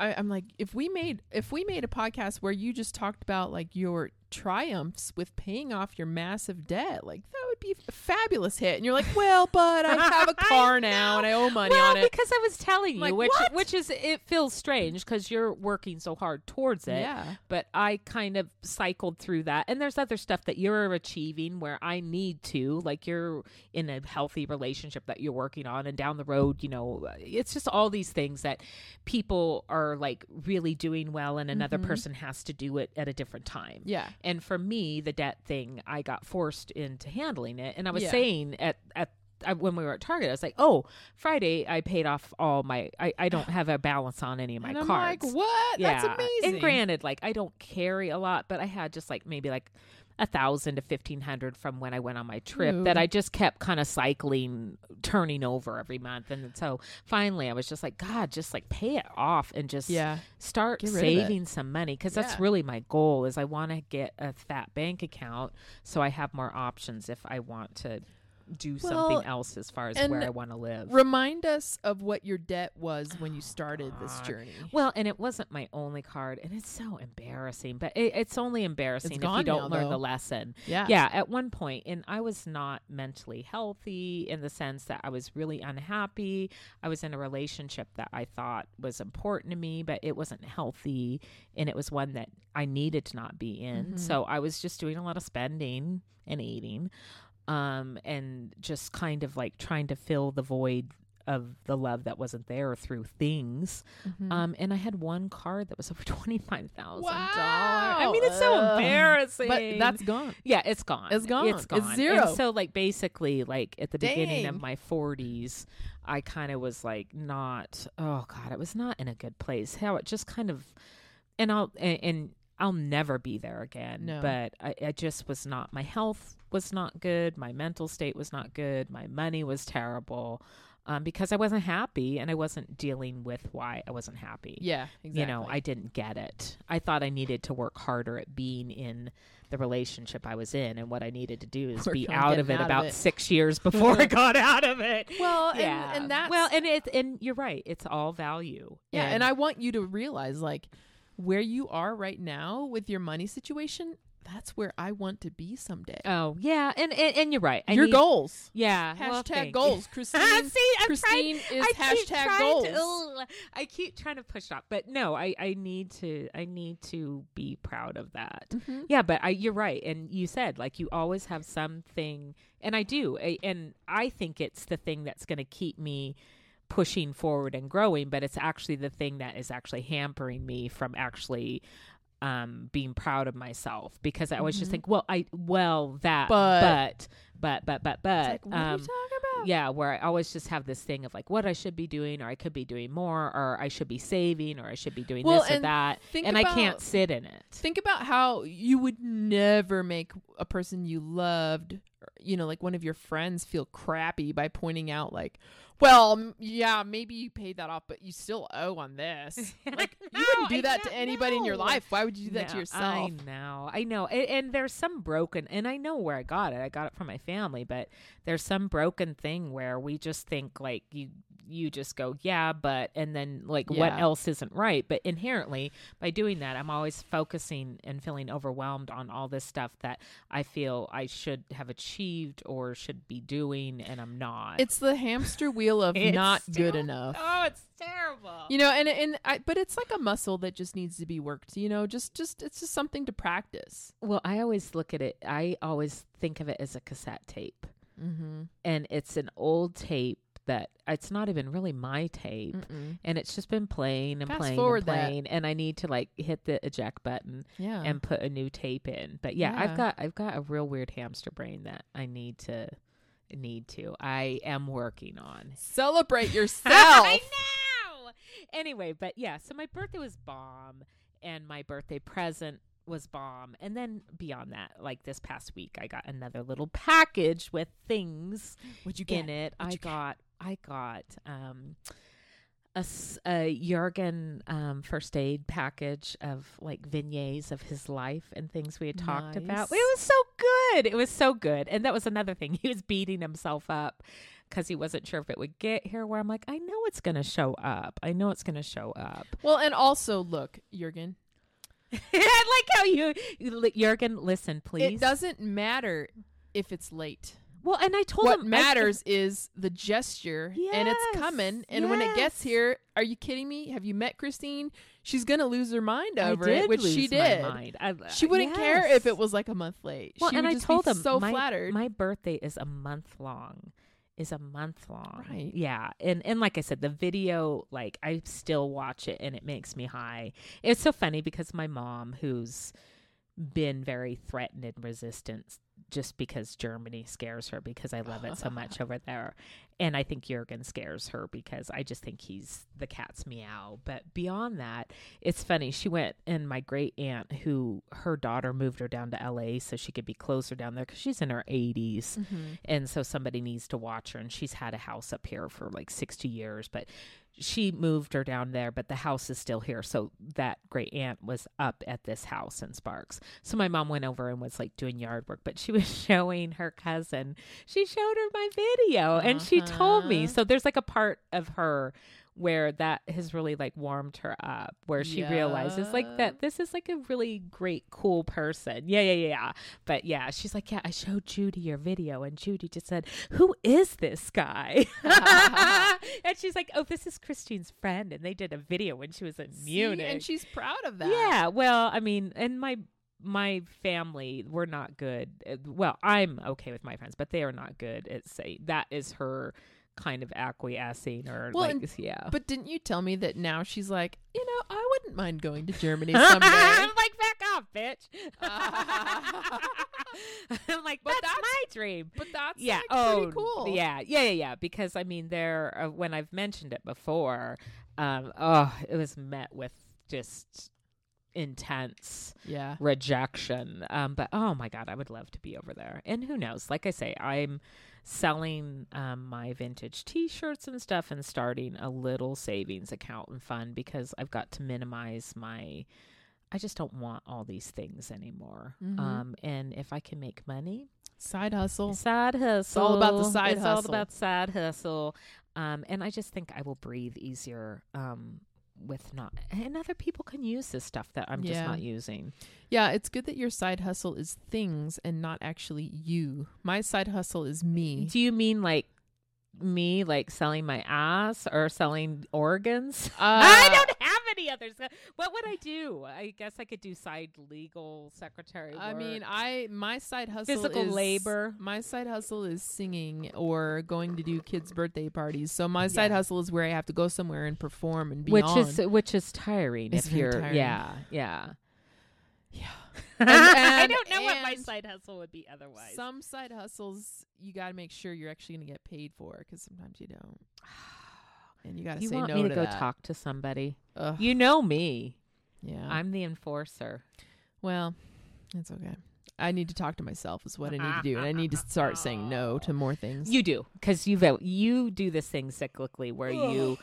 I, I'm like, if we made if we made a podcast where you just talked about like your triumphs with paying off your massive debt, like that would be a fabulous hit. And you're like, well, but I have a car now and I owe money well, on it. because I was telling you, Like, which what? which is it feels strange because you're working so hard towards it. Yeah. But I kind of cycled through that, and there's other stuff that you're achieving where I need to, like you're in a healthy relationship that you're working on, and down the road, you know, it's just all these things that people are like really doing well, and another Mhm. person has to do it at a different time. Yeah. And for me, the debt thing, I got forced into handling it. And I was Yeah. saying at at I, when we were at Target, I was like, "Oh, Friday I paid off all my. I, I don't have a balance on any of my and I'm cards. like, what? That's amazing. And granted, like I don't carry a lot, but I had just like maybe like a thousand to fifteen hundred from when I went on my trip that I just kept kind of cycling, turning over every month. And so finally, I was just like, God, just like pay it off and just yeah. start Get rid of it. saving some money because that's Yeah. really my goal is i want to get a fat bank account so i have more options if i want to do Well, something else as far as where i want to live. Remind us of what your debt was when you started this journey. well and it wasn't my only card and it's so embarrassing but it, it's only embarrassing if you don't now, learn the lesson. Yeah. yeah at one point and i was not mentally healthy in the sense that i was really unhappy. I was in a relationship that i thought was important to me but it wasn't healthy and it was one that i needed to not be in. Mhm. so i was just doing a lot of spending and eating um and just kind of like trying to fill the void of the love that wasn't there through things Mhm. um and i had one card that was over $25000 wow. i mean it's so Ugh. embarrassing But that's gone. yeah, it's gone. It's gone. It's It's gone. zero. And so, like, basically, like at the beginning of my forties, I kind of was like not. Oh God, it was not in a good place. How it just kind of, and I'll and, and I'll never be there again. No. But I, I just was not. My health was not good. My mental state was not good. My money was terrible. Um, because I wasn't happy and I wasn't dealing with why I wasn't happy Yeah, exactly. you know i didn't get it i thought i needed to work harder at being in the relationship i was in and what i needed to do is Work be out of it out of about it. six years before i got out of it well, yeah and that's well and it and you're right it's all value yeah, and I want you to realize like where you are right now with your money situation, that's where I want to be someday. Oh yeah, and and, and you're right. I your need- goals. Yeah. Hashtag you. goals. Christine See, Christine trying, is hashtag goals. To, I keep trying to push it off, but no, I I need to I need to be proud of that. Mhm. Yeah, but I, you're right, and you said like you always have something, and I do, I, and I think it's the thing that's going to keep me pushing forward and growing, but it's actually the thing that is actually hampering me from actually um being proud of myself because I always just Mhm. think, well, I well that But- but but but but but like, what are um you talking about? yeah, where I always just have this thing of like what I should be doing, or I could be doing more, or I should be saving, or I should be doing Well, this or and that, and I can't sit in it. Think about how you would never make a person you loved, you know, like one of your friends feel crappy by pointing out like, well, yeah, maybe you paid that off, but you still owe on this. Like you wouldn't do I that to know- anybody in your life. Why would you do that to yourself? I know, I know, and, and there's some broken, and I know where I got it. I got it from my family, but there's some broken thing where we just think like you, you just go, yeah, but, and then like what else isn't right. But inherently, by doing that, I'm always focusing and feeling overwhelmed on all this stuff that I feel I should have achieved or should be doing, and I'm not. It's the hamster wheel of not good enough. Oh, it's terrible. You know, and and I, but it's like a muscle that just needs to be worked. You know, just just it's just something to practice. Well, I always look at it, I always think of it as a cassette tape. Mm-hmm. And it's an old tape that it's not even really my tape. Mm-mm. And it's just been playing and Fast playing forward and that. playing. And I need to like hit the eject button Yeah. and put a new tape in. But yeah, Yeah. I've got I've got a real weird hamster brain that I need to need to. I am working on. Celebrate yourself. I know. Anyway, but yeah, so my birthday was bomb, and my birthday present was bomb, and then beyond that, like this past week, I got another little package with things What'd you in it. What'd I get? got, I got um, a, a Jurgen um, first aid package of like vignettes of his life and things we had talked about. It was so good. It was so good, and that was another thing. He was beating himself up because he wasn't sure if it would get here. Where I'm like, I know it's going to show up. I know it's going to show up. Well, and also look, Jurgen, I like how you, you Jurgen. Listen, please. it doesn't matter if it's late. Well, and I told What him I- matters is the gesture, and it's coming. And when it gets here, are you kidding me? Have you met Christine? She's gonna lose her mind over it, which lose she my did. mind. I- She wouldn't uh, care if it was like a month late. Well, she and would I just told be him so my, flattered. My birthday is a month long. Is a month long. Right. Yeah. And and like I said, the video, like I still watch it and it makes me high. It's so funny because my mom, who's been very threatened and resistant just because Germany scares her because I love it so much over there. And I think Jurgen scares her because I just think he's the cat's meow. But beyond that, it's funny. She went and my great aunt, who her daughter moved her down to LA so she could be closer down there because she's in her 80s. Mhm. And so somebody needs to watch her. And she's had a house up here for like 60 years, but she moved her down there, but the house is still here. So that great aunt was up at this house in Sparks. So my mom went over and was like doing yard work, but she was showing her cousin. She showed her my video and she told me. Uh-huh. So there's like a part of her where that has really like warmed her up where she realizes like that this is like a really great cool person. Yeah yeah yeah yeah. But yeah she's like yeah i showed judy your video and judy just said who is this guy and she's like oh this is christine's friend and they did a video when she was in See? munich. and she's proud of that. yeah well i mean and my my family we're not good uh, well i'm okay with my friends but they are not good at say that is her kind of acquiescing or Well, like and- yeah But didn't you tell me that now she's like, you know, I wouldn't mind going to Germany someday. I'm like, back off, bitch. I'm like, But that's, that's- my dream. but that's Yeah. like, oh, pretty cool. Yeah. Yeah. Yeah. Yeah. Because I mean, there uh, when I've mentioned it before, um, oh, it was met with just intense Yeah. rejection. Um, but oh my god, I would love to be over there. And who knows? Like I say, I'm selling um, my vintage T-shirts and stuff, and starting a little savings account and fund because I've got to minimize my. I just don't want all these things anymore. Mhm. Um, and if I can make money, Side hustle. side hustle. all about the side it's all about side hustle. Um, and I just think I will breathe easier. Um, with not and other people can use this stuff that I'm just not using. Yeah, it's good that your side hustle is things and not actually you. My side hustle is me. Do you mean like me like selling my ass or selling organs? I Uh, don't have any others. Uh, what would I do? I guess I could do side legal secretary. I mean. I my side hustle Physical is, labor. My side hustle is singing or going to do kids' birthday parties. So my side Yeah. hustle is where I have to go somewhere and perform and be which on. is which is tiring It's if you're tiring. yeah yeah Yeah. I and- don't know what my side hustle would be otherwise. some side hustles you got to make sure you're actually going to get paid for because sometimes you don't. And you got to you say want no me to, to go that. talk to somebody? Ugh, You know me. yeah. I'm the enforcer. well, it's okay. I need to talk to myself is what I need to do, and I need to start saying no to more things. You do because you vote. You do this thing cyclically where you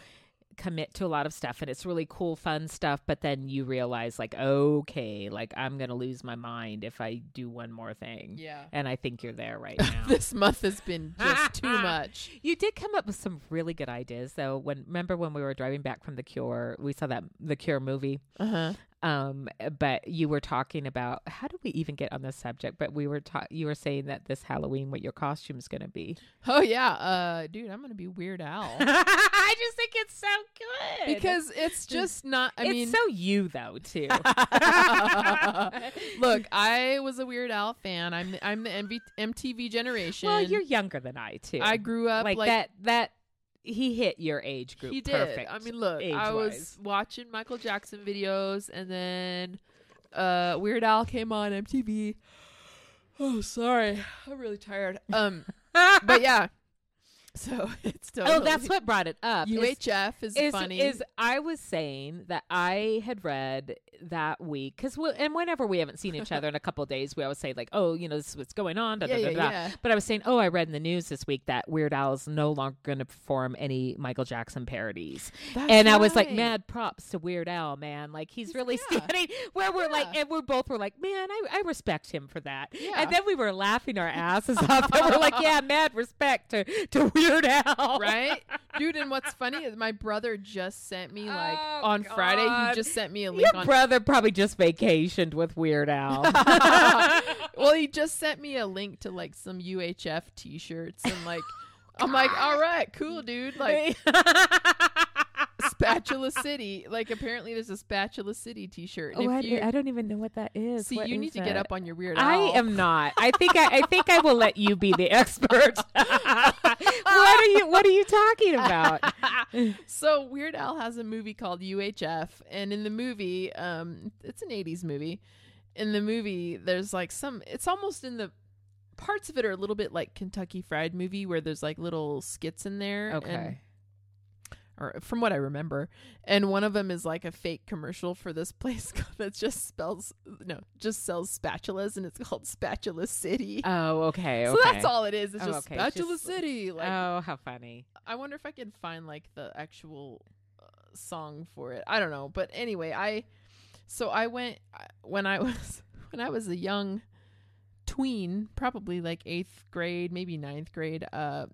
commit to a lot of stuff and it's really cool, fun stuff. But then you realize, like, okay, like I'm gonna lose my mind if I do one more thing. yeah. And I think you're there right now. this month has been just too much. You did come up with some really good ideas, though. When remember when we were driving back from the Cure, we saw that the Cure movie. Uh huh. Um, but you were talking about how did we even get on this subject? But we were ta- you were saying that this Halloween, what your costume's going to be. Oh yeah, uh, dude, I'm gonna be Weird Al I just think it's so good because it's just not. I it's mean, so you though too. look, I was a Weird Al fan. I'm the, I'm the MV, MTV generation. well, you're younger than I too. I grew up like, like, that. That he hit your age group. He did. Perfect. I mean, look, I was watching Michael Jackson videos, and then uh, Weird Al came on MTV. Oh, sorry, I'm really tired. Um, but yeah, so it's totally. oh, that's what brought it up. UHF is, is, funny. is I was saying that I had read that week because and whenever we haven't seen each other in a couple of days, we always say like, oh, you know, this is what's going on. Da, yeah, da, da, yeah, yeah. But I was saying, oh, I read in the news this week that Weird Al is no longer going to perform any Michael Jackson parodies, That's and I was like, mad props to Weird Al, man. Like he's He's- really yeah. standing where we're like, and we're both were like, man, I, I respect him for that. And then we were laughing our asses off, and we're like, yeah, mad respect to to Weird Al, right, dude. And what's funny is my brother just sent me like Oh, on Friday. God. He just sent me a link Your on brother probably just vacationed with Weird Al. well, he just sent me a link to like some UHF T-shirts and like, I'm like, all right, cool, dude. Like Spatula City. Like apparently there's a Spatula City T-shirt. And oh, I, if you I don't even know what that is. see, What you is need to get up on your weird. I Al. am not. I think I, I think I will let you be the expert. what are you What are you talking about? so Weird Al has a movie called UHF, and in the movie, um, it's an '80s movie. In the movie, there's like some. It's almost in the parts of it are a little bit like Kentucky Fried Movie, where there's like little skits in there. and- Okay. Or from what I remember, and one of them is like a fake commercial for this place that just spells no, just sells spatulas, and it's called Spatula City. Oh, okay. So that's all it is. It's Oh, just okay, Spatula just- City. Like oh, how funny. I wonder if I can find like the actual uh, song for it. I don't know, but anyway, I so I went when I was when I was a young tween, probably like eighth grade, maybe ninth grade. Uh,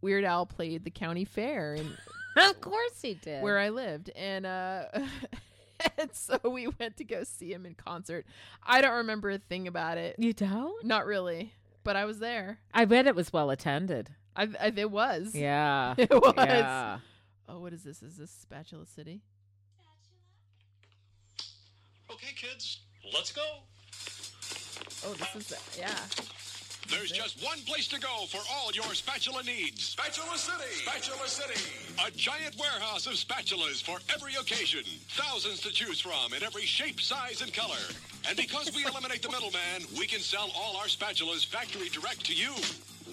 Weird Al played the county fair and Of course he did. where I lived, and uh, and so we went to go see him in concert. I don't remember a thing about it, you don't? not really, but I was there. I bet it was well attended. I, I it was. Yeah. It was. Yeah. Oh, what is this? Is this Spatula City? Okay, kids, let's go. Oh, this is the, yeah. There's just one place to go for all your spatula needs. Spatula City. Spatula City. A giant warehouse of spatulas for every occasion. Thousands to choose from in every shape, size, and color. And because we eliminate the middleman, we can sell all our spatulas factory direct to you.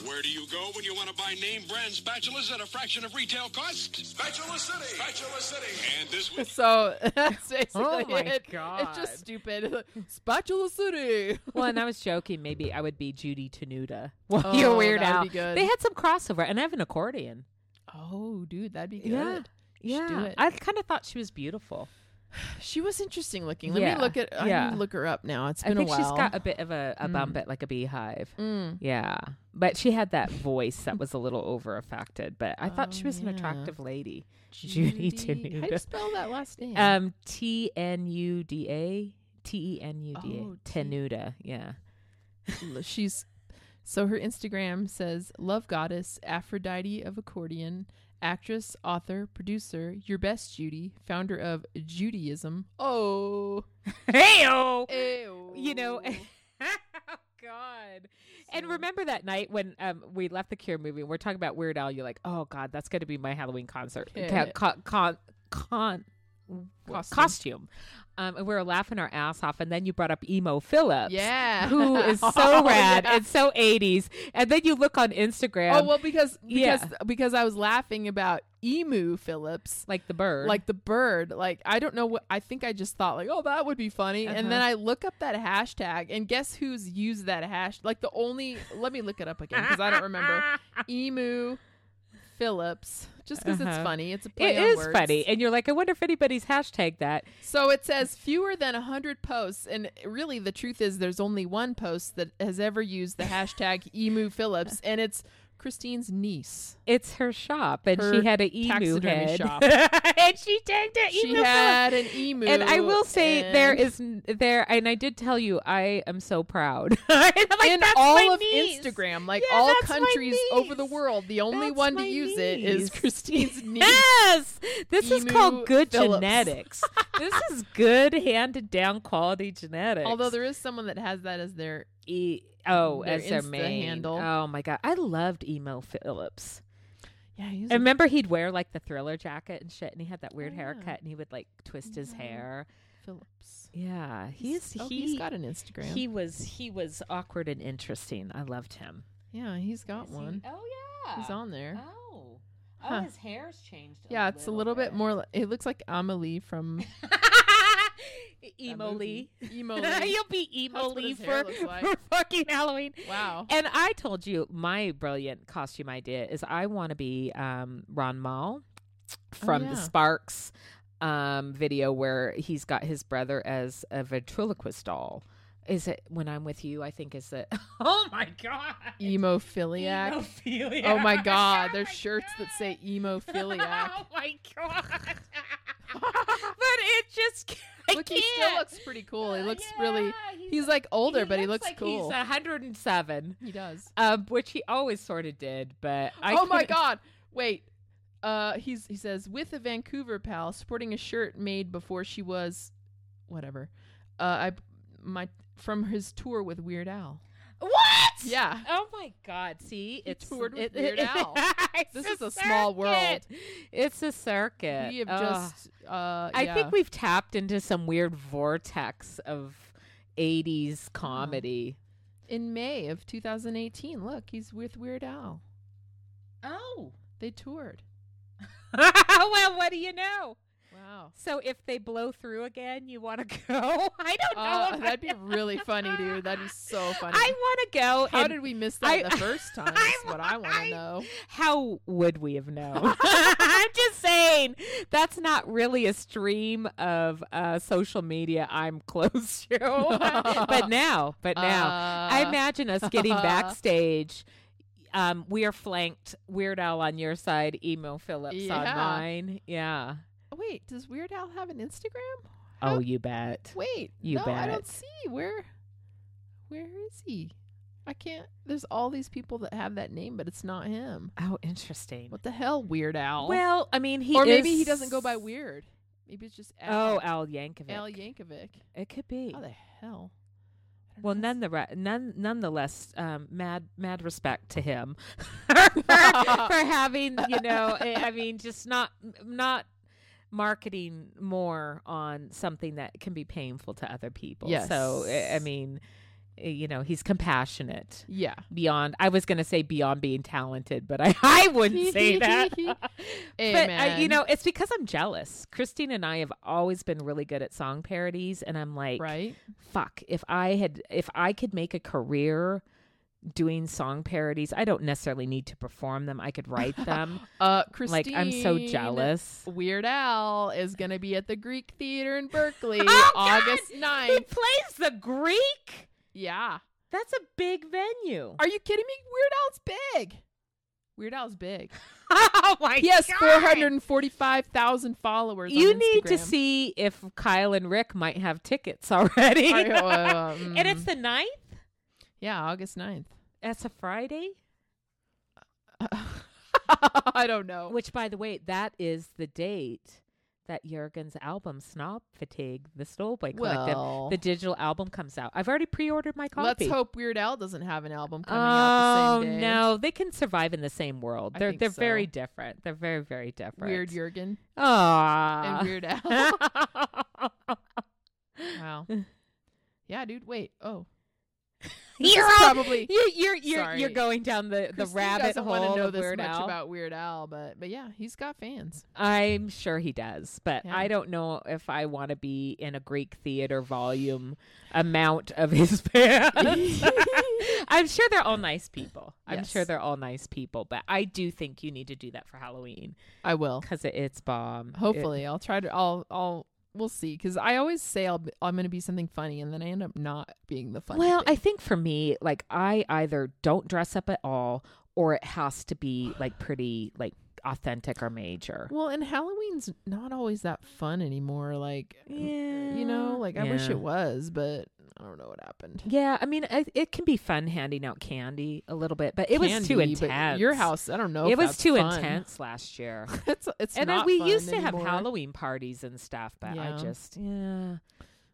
Where do you go when you want to buy name brand spatulas at a fraction of retail cost? Spatula City. Spatula City. And this week. So that's basically Oh my it. God. It's just stupid. Spatula City. Well, and I was joking. Maybe I would be Judy Tenuta. Well, Oh, you're weird that'd Al. be good. They had some crossover, and I have an accordion. Oh, dude, that'd be good. Yeah, yeah. do it. I kind of thought she was beautiful. She was interesting looking. Let Yeah, me look at. I yeah. look her up now. It's been think a while. she's got a bit of a, a Mm. bump at like a beehive. Mm. Yeah, but she had that voice that was a little over affected. But I thought Oh, she was an attractive lady. Judy Tenuda. How do you spell that last name? Um, T N U D A T E N U D Oh, A Tenuta. Yeah. She's so her Instagram says love goddess Aphrodite of accordion actress author producer your best Judy founder of Judaism oh Hey oh. Ew. You know. oh God. And remember that night when um, we left the Cure movie? and We're talking about Weird Al. You're like, oh God, that's going to be my Halloween concert con, con, con Costume. costume. Um, and we were laughing our ass off. And then you brought up Emo Phillips. yeah Who is so Oh, rad yeah. and so 80s. And then you look on Instagram, oh well because because Yeah. because I was laughing about Emu Phillips like the bird. like the bird like i don't know what i think i just thought like oh that would be funny and then Uh-huh. i look up that hashtag and guess who's used that hash like the only let me look it up again because i don't remember emu phillips just because it's Uh-huh. funny it's a play It on is words. funny. And you're like, I wonder if anybody's hashtag that. so it says fewer than 100 posts and really the truth is there's only one post that has ever used the hashtag emu phillips and it's christine's niece It's her shop, and Her she had an emu head, shop. and she tagged she emu Phillips. had an emu And I will say there and- is n- there, and I did tell you I am so proud. Like, in "That's all of niece." Instagram, like Yeah, all countries over the world, the only That's one to use it is. Christine's niece. Yes, this is called good Phillips. genetics. this is good handed down quality genetics. Although there is someone that has that as their E- oh, Their as their main handle. Oh my god, I loved emo Phillips. yeah. He's I remember he'd wear like the thriller jacket and shit, and he had that weird yeah. haircut, and he would like twist his Yeah. hair. Phillips. Yeah, he's oh, he, he's got an Instagram. he was he was awkward and interesting. I loved him. yeah, he's got Is he- one. oh yeah, He's on there. Oh, oh Huh. oh, his hair's changed. yeah, it's a little bit more. li- It looks like Amelie from emo Lee. Emo Lee. You'll be emo Lee for, like. for fucking Halloween. Wow. And I told you my brilliant costume idea is I want to be um, Ron Mael from the yeah. Sparks um, video where he's got his brother as a ventriloquist doll. Is it when I'm with you? I think is it. Oh my god, Emophiliac. Emophiliac. Oh my god, Oh there's my shirts that say emophiliac. Oh my god! But it just I Look, can't. he still looks pretty cool. He Uh, looks yeah, really. He's like older, but he looks looks like cool. He's 107, he does. um, which he always sort of did. But I oh my god! Wait. Uh, he's he says with a Vancouver pal sporting a shirt made before she was, whatever. Uh, I my from his tour with Weird Al. What? Yeah. Oh my God! See, it's toured with it- Weird Al. it's This is a small world. It's a circuit. We have Ugh. just. Uh, I yeah. think we've tapped into some weird vortex of '80s comedy. in May of 2018. Look, he's with Weird Al. Oh. They toured. well, what do you know? Wow. So if they blow through again, you want to go? I don't know. Uh, that'd be really funny, dude. That'd be so funny. I want to go. How did we miss that I- the first time? I- Is what I want to know. How would we have known? I'm just saying that's not really a stream of uh, social media I'm close to. but now, but now, I Uh, imagine us getting backstage. Um, we are flanked. Weird Al on your side, Emo Phillips on mine. Yeah. Wait, does Weird Al have an Instagram? Oh, you bet. Wait, You no, I don't see where. Where is he? I can't. There's all these people that have that name, but it's not him. Oh, interesting. What the hell, Weird Al? Well, I mean, he or maybe he doesn't go by Weird. Maybe it's just Oh, Al. Al Yankovic. Al Yankovic. it could be. How the hell? Well, none the re- none nonetheless, um, mad mad respect to him for, for having you know, I mean, just not not marketing more on something that can be painful to other people. Yes. So I- mean, eh, you know, he's compassionate Yeah. beyond. I was going to say beyond being talented, but I I wouldn't say that. But I, you know, it's because I'm jealous. Christine and I have always been really good at song parodies, and I'm like, right? fuck if i had if i could make a career doing song parodies. I don't necessarily need to perform them. I could write them. Uh, Christine. like I'm so jealous. Weird Al is going to be at the Greek Theater in Berkeley Oh, God! August He 9th. plays the Greek. Yeah. That's a big venue. Are you kidding me? Weird Al's big. Weird Al's big. oh my He has God. 445,000 followers. You need to see if Kyle and Rick might have tickets already. I- uh, and it's mm. the 9th? Yeah, August 9th. That's a Friday? I don't know. Which, by the way, that is the date that Jurgen's album Snob Fatigue, the Stolboy Collective, Well, the digital album comes out. I've already pre-ordered my copy. let's hope Weird Al doesn't have an album coming oh out the same oh, day. Oh, no, they can survive in the same world. I They're they're very different. They're very very different. Weird Jurgen Aww. and Weird Al. wow. Yeah, dude. Wait. Oh. This You're probably you, you're you're Sorry. you're going down the, the Christine rabbit hole wanna know this Weird much Al. about Weird Al, but but yeah, he's got fans. I'm sure he does, but Yeah. I don't know if I want to be in a Greek theater volume amount of his fans. I'm sure they're all nice people. I'm sure they're all nice people, but I do think you need to do that for Halloween I will. because it, it's bomb. It- Hopefully, I'll try to. I'll. I'll. We'll see. Because I always say I'll. Be, I'm going to be something funny, and then I end up not being the funny. well, I think for me, like I either don't dress up at all, or it has to be like pretty like authentic or major. Well, and Halloween's not always that fun anymore. Like, Yeah, you know, like I wish it was, but I don't know what happened. Yeah, I mean, I, it can be fun handing out candy a little bit, but it was too intense. Your house, I don't know. it was too fun. intense last year. it's it's and not we fun used to have. Halloween parties and stuff, but I just yeah.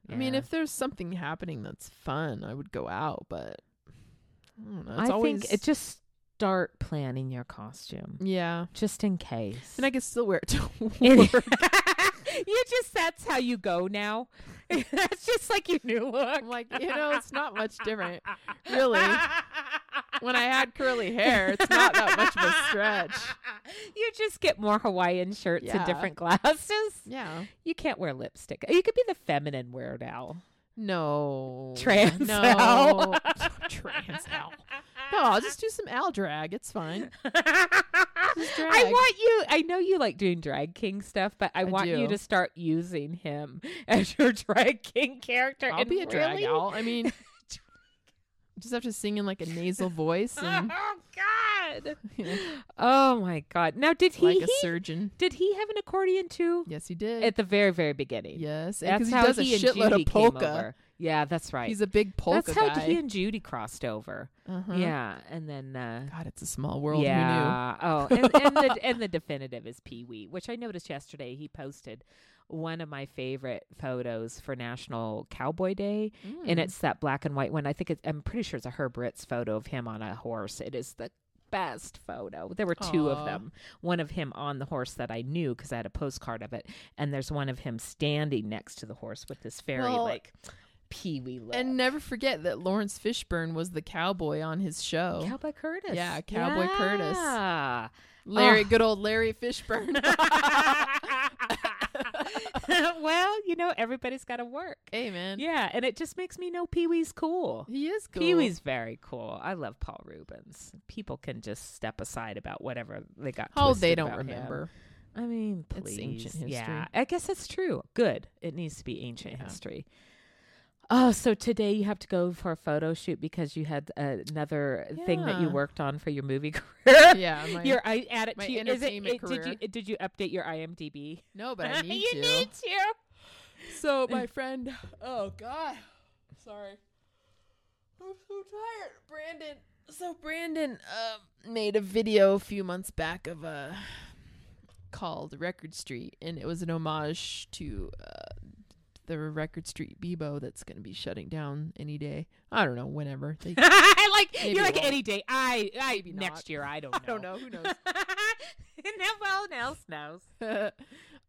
I mean, if there's something happening that's fun, I would go out. But I don't know. It's I always think it just start planning your costume yeah, just in case. and I can still wear it to work. You just that's how you go now. that's just like your new look. I'm like, you know, it's not much different, really. When I had curly hair, it's not that much of a stretch. You just get more Hawaiian shirts and different glasses. Yeah. You can't wear lipstick. You could be the feminine Weird Al. No. Trans no. Al. Trans Al. No, I'll just do some Al drag. It's fine. I want you. I know you like doing drag king stuff, but I, I want you to start using him as your drag king character. I'll and be a drag really- owl. I mean, just have to sing in like a nasal voice and God! Oh my God! Now, did he? like a he- surgeon. did he have an accordion too? Yes, he did. At the very, very beginning. yes, that's because he how does he a and shitload Judy of came polka. over. Yeah, that's right. He's a big polka that's how guy. he and Judy crossed over. uh-huh. Yeah, and then. uh God, it's a small world. Yeah. Oh, and, and the and the definitive is Pee Wee, which I noticed yesterday. He posted one of my favorite photos for National Cowboy Day, and it's that black and white one. I think it's, I'm pretty sure it's a Herb Ritts photo of him on a horse. It is the best photo. There were two of them. One of him on the horse that I knew because I had a postcard of it, and there's one of him standing next to the horse with this very Well, like Pee Wee look. And never forget that Laurence Fishburne was the cowboy on his show. Cowboy Curtis. Yeah, Cowboy Curtis. Yeah. Larry, Oh. good old Larry Fishburne. well, you know, everybody's got to work. hey, man. Yeah, and it just makes me know Pee Wee's cool. He is cool. Pee Wee's very cool. I love Paul Reubens. People can just step aside about whatever they got. Oh, they don't about him. remember. I mean, It's please. ancient history. Yeah, I guess that's true. Good. It needs to be ancient Yeah. history. Oh, so today you have to go for a photo shoot because you had uh, another thing that you worked on for your movie career. Yeah, my, your I add it to your, is it, entertainment it- Did career. you did you update your IMDb? no, but I need you to. need to. So my friend, oh god, sorry, I'm so tired. Brandon, so Brandon um, made a video a few months back of uh, called Record Street, and it was an homage to uh, the Record Street Bebo that's going to be shutting down any day. I don't know, whenever. They, I like you're like any day. I I Maybe next not. year. I don't know. I don't know. Who knows? no one else knows.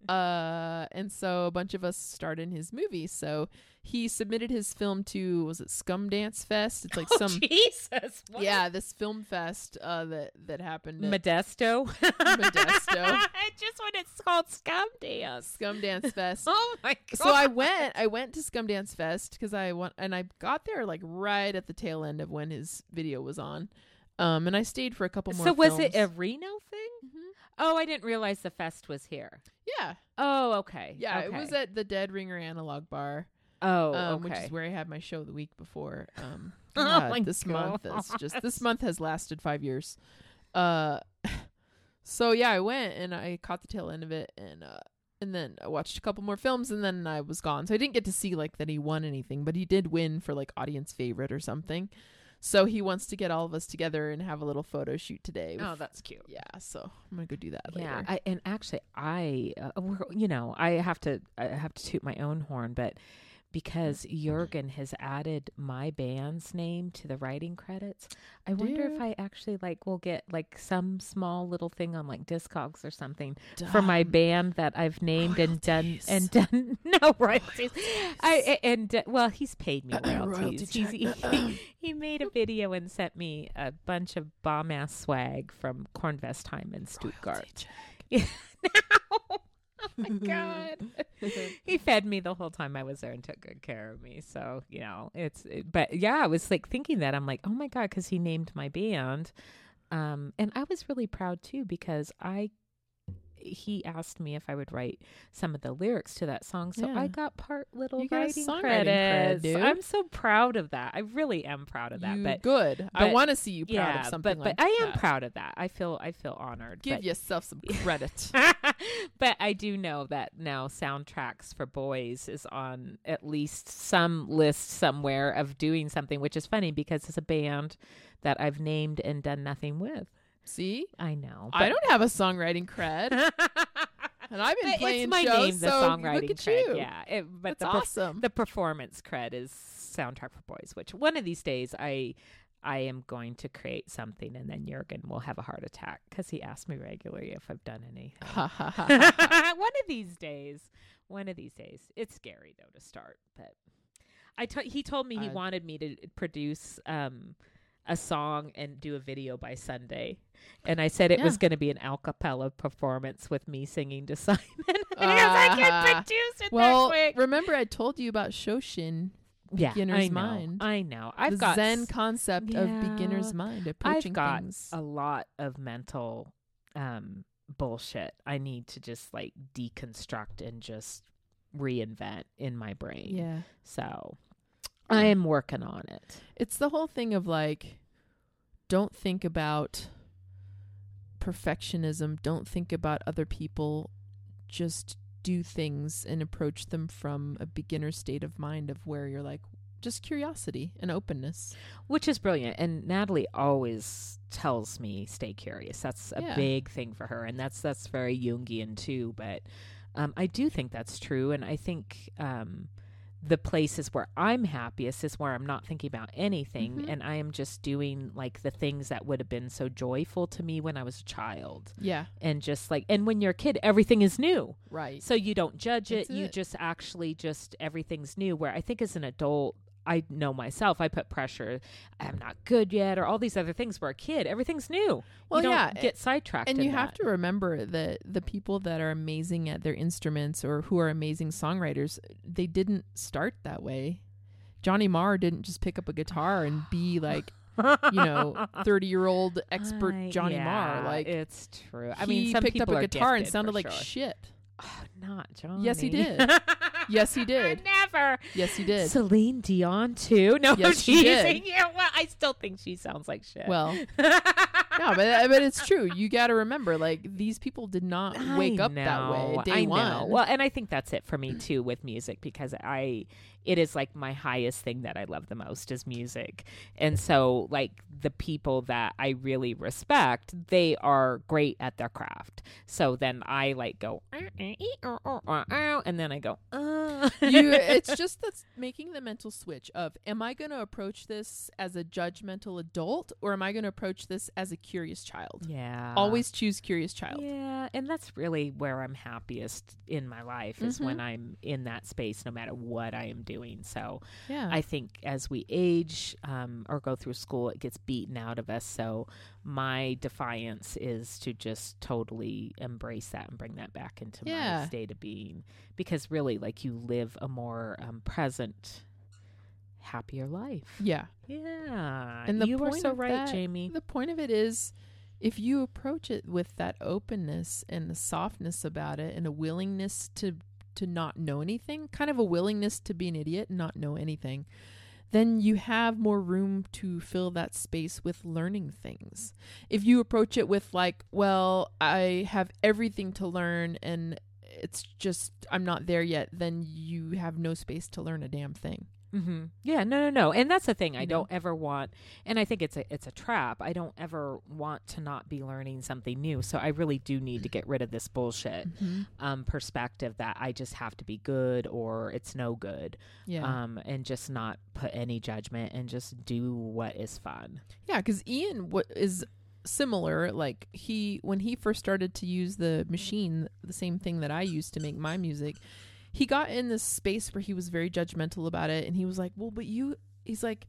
Uh, and so a bunch of us starred in his movie. So he submitted his film to was it Scum Dance Fest? It's like oh, some Jesus. what? yeah, this film fest uh that that happened at Modesto. Modesto. Just when it's called Scum Dance. Scum Dance Fest. Oh my god. so I went I went to Scum Dance Fest because I want, and I got there like right at the tail end of when his video was on. Um and I stayed for a couple more So was it a. Reno. Oh, I didn't realize the fest was here. Yeah. Oh, okay. Yeah, it was at the Dead Ringer Analog Bar. Oh, um, okay. which is where I had my show the week before. Um, Oh God, my this month is just this month has lasted five years. Uh, so yeah, I went and I caught the tail end of it, and uh, and then I watched a couple more films, and then I was gone. So I didn't get to see like that he won anything, but he did win for like audience favorite or something. So he wants to get all of us together and have a little photo shoot today. with- oh, that's cute. yeah. So I'm gonna go do that Yeah, later. I, and actually, I, uh, we're, you know, I have to, I have to toot my own horn, but because Jurgen has added my band's name to the writing credits, I wonder if I actually like will get like some small little thing on like Discogs or something for my band that I've named and done and done no royalties. I and uh, well, he's paid me royalty royalties. He's, he, he made a video and sent me a bunch of bomb ass swag from Cornvest time in Stuttgart. Royalty check. Oh my god. he fed me the whole time I was there and took good care of me. So, you know, it's it, but yeah, I was like thinking that I'm like, "Oh my god, cuz he named my band." Um and I was really proud too because I he asked me if I would write some of the lyrics to that song. So Yeah. I got part little You writing cred, credits. dude. I'm so proud of that. I really am proud of that. You but good. I want to see you proud yeah, of something but like but I am that. proud of that. I feel I feel honored. Give but- yourself some credit. but I do know that now soundtracks for boys is on at least some list somewhere of doing something, which is funny because it's a band that I've named and done nothing with. See, I know. I don't have a songwriting cred, and I've been playing it's my shows. name, the so songwriting look at cred. you. Yeah, it, but That's the per- awesome. the performance cred is soundtrack for boys, which one of these days I I am going to create something, and then Jurgen will have a heart attack because he asks me regularly if I've done anything. Ha. one of these days. One of these days. It's scary though to start, but I he told me he Uh, wanted me to produce um a song and do a video by Sunday. And I said it was going to be an a cappella performance with me singing to Simon because I can Ah. produce it well, remember I told you about Shoshin, yeah, beginner's I know, mind. I know. I've the got Zen concept of beginner's mind, approaching I've got things. a lot of mental um bullshit I need to just like deconstruct and just reinvent in my brain. yeah, So I am working on it. it's the whole thing of like, don't think about perfectionism. Don't think about other people. Just do things and approach them from a beginner state of mind of where you're like just curiosity and openness. Which is brilliant. And Natalie always tells me stay curious. That's a Yeah. big thing for her. And that's that's very Jungian too. But um, I do think that's true. And I think um, the places where I'm happiest is where I'm not thinking about anything Mhm. and I am just doing like the things that would have been so joyful to me when I was a child. Yeah, And just like and when you're a kid, everything is new. right. So you don't judge it. That's You it. just actually just everything's new. Where I think as an adult, I know myself. I put pressure. I'm not good yet, or all these other things. Where a kid, everything's new. Well, you don't yeah, get sidetracked. and you have to remember that the people that are amazing at their instruments or who are amazing songwriters, they didn't start that way. Johnny Marr didn't just pick up a guitar and be like, you know, 30 year old expert Johnny yeah, Marr. Like, it's true. I mean, some picked up a guitar and sounded like sure. shit. Oh, not Johnny. Yes, he did. Yes, he did. Never. Yes, he did. Celine Dion too. No, Yes, she did. Yeah, well, I still think she sounds like shit. Well, no, but but it's true. You got to remember, like these people did not wake I up that way know, day I one. know. Well, and I think that's it for me too with music because I, it is like my highest thing that I love the most is music. And so like the people that I really respect, they are great at their craft. So then I like go and then I go uh. you it's just that's making the mental switch of am I going to approach this as a judgmental adult or am I going to approach this as a curious child? yeah. Always choose curious child. Yeah, and that's really where I'm happiest in my life is Mhm. when I'm in that space, no matter what I am doing. So Yeah. I think as we age um, or go through school, it gets beaten out of us. So my defiance is to just totally embrace that and bring that back into Yeah. my state of being, because really, like you live a more um, present, happier life. yeah. Yeah, And the you are so right, that- Jamie. The point of it is if you approach it with that openness and the softness about it and a willingness to to not know anything, kind of a willingness to be an idiot and not know anything, then you have more room to fill that space with learning things. If you approach it with like, well, I have everything to learn and it's just I'm not there yet, then you have no space to learn a damn thing. Mm-hmm. Yeah, no, no, no, and that's the thing. I know? don't ever want, and I think it's a it's a trap. I don't ever want to not be learning something new. So I really do need to get rid of this bullshit um, perspective that I just have to be good or it's no good, Yeah. um, and just not put any judgment and just do what is fun. Yeah, because Ian what is similar. Like he when he first started to use the machine, the same thing that I used to make my music, he got in this space where he was very judgmental about it, and he was like, "Well, but you," he's like.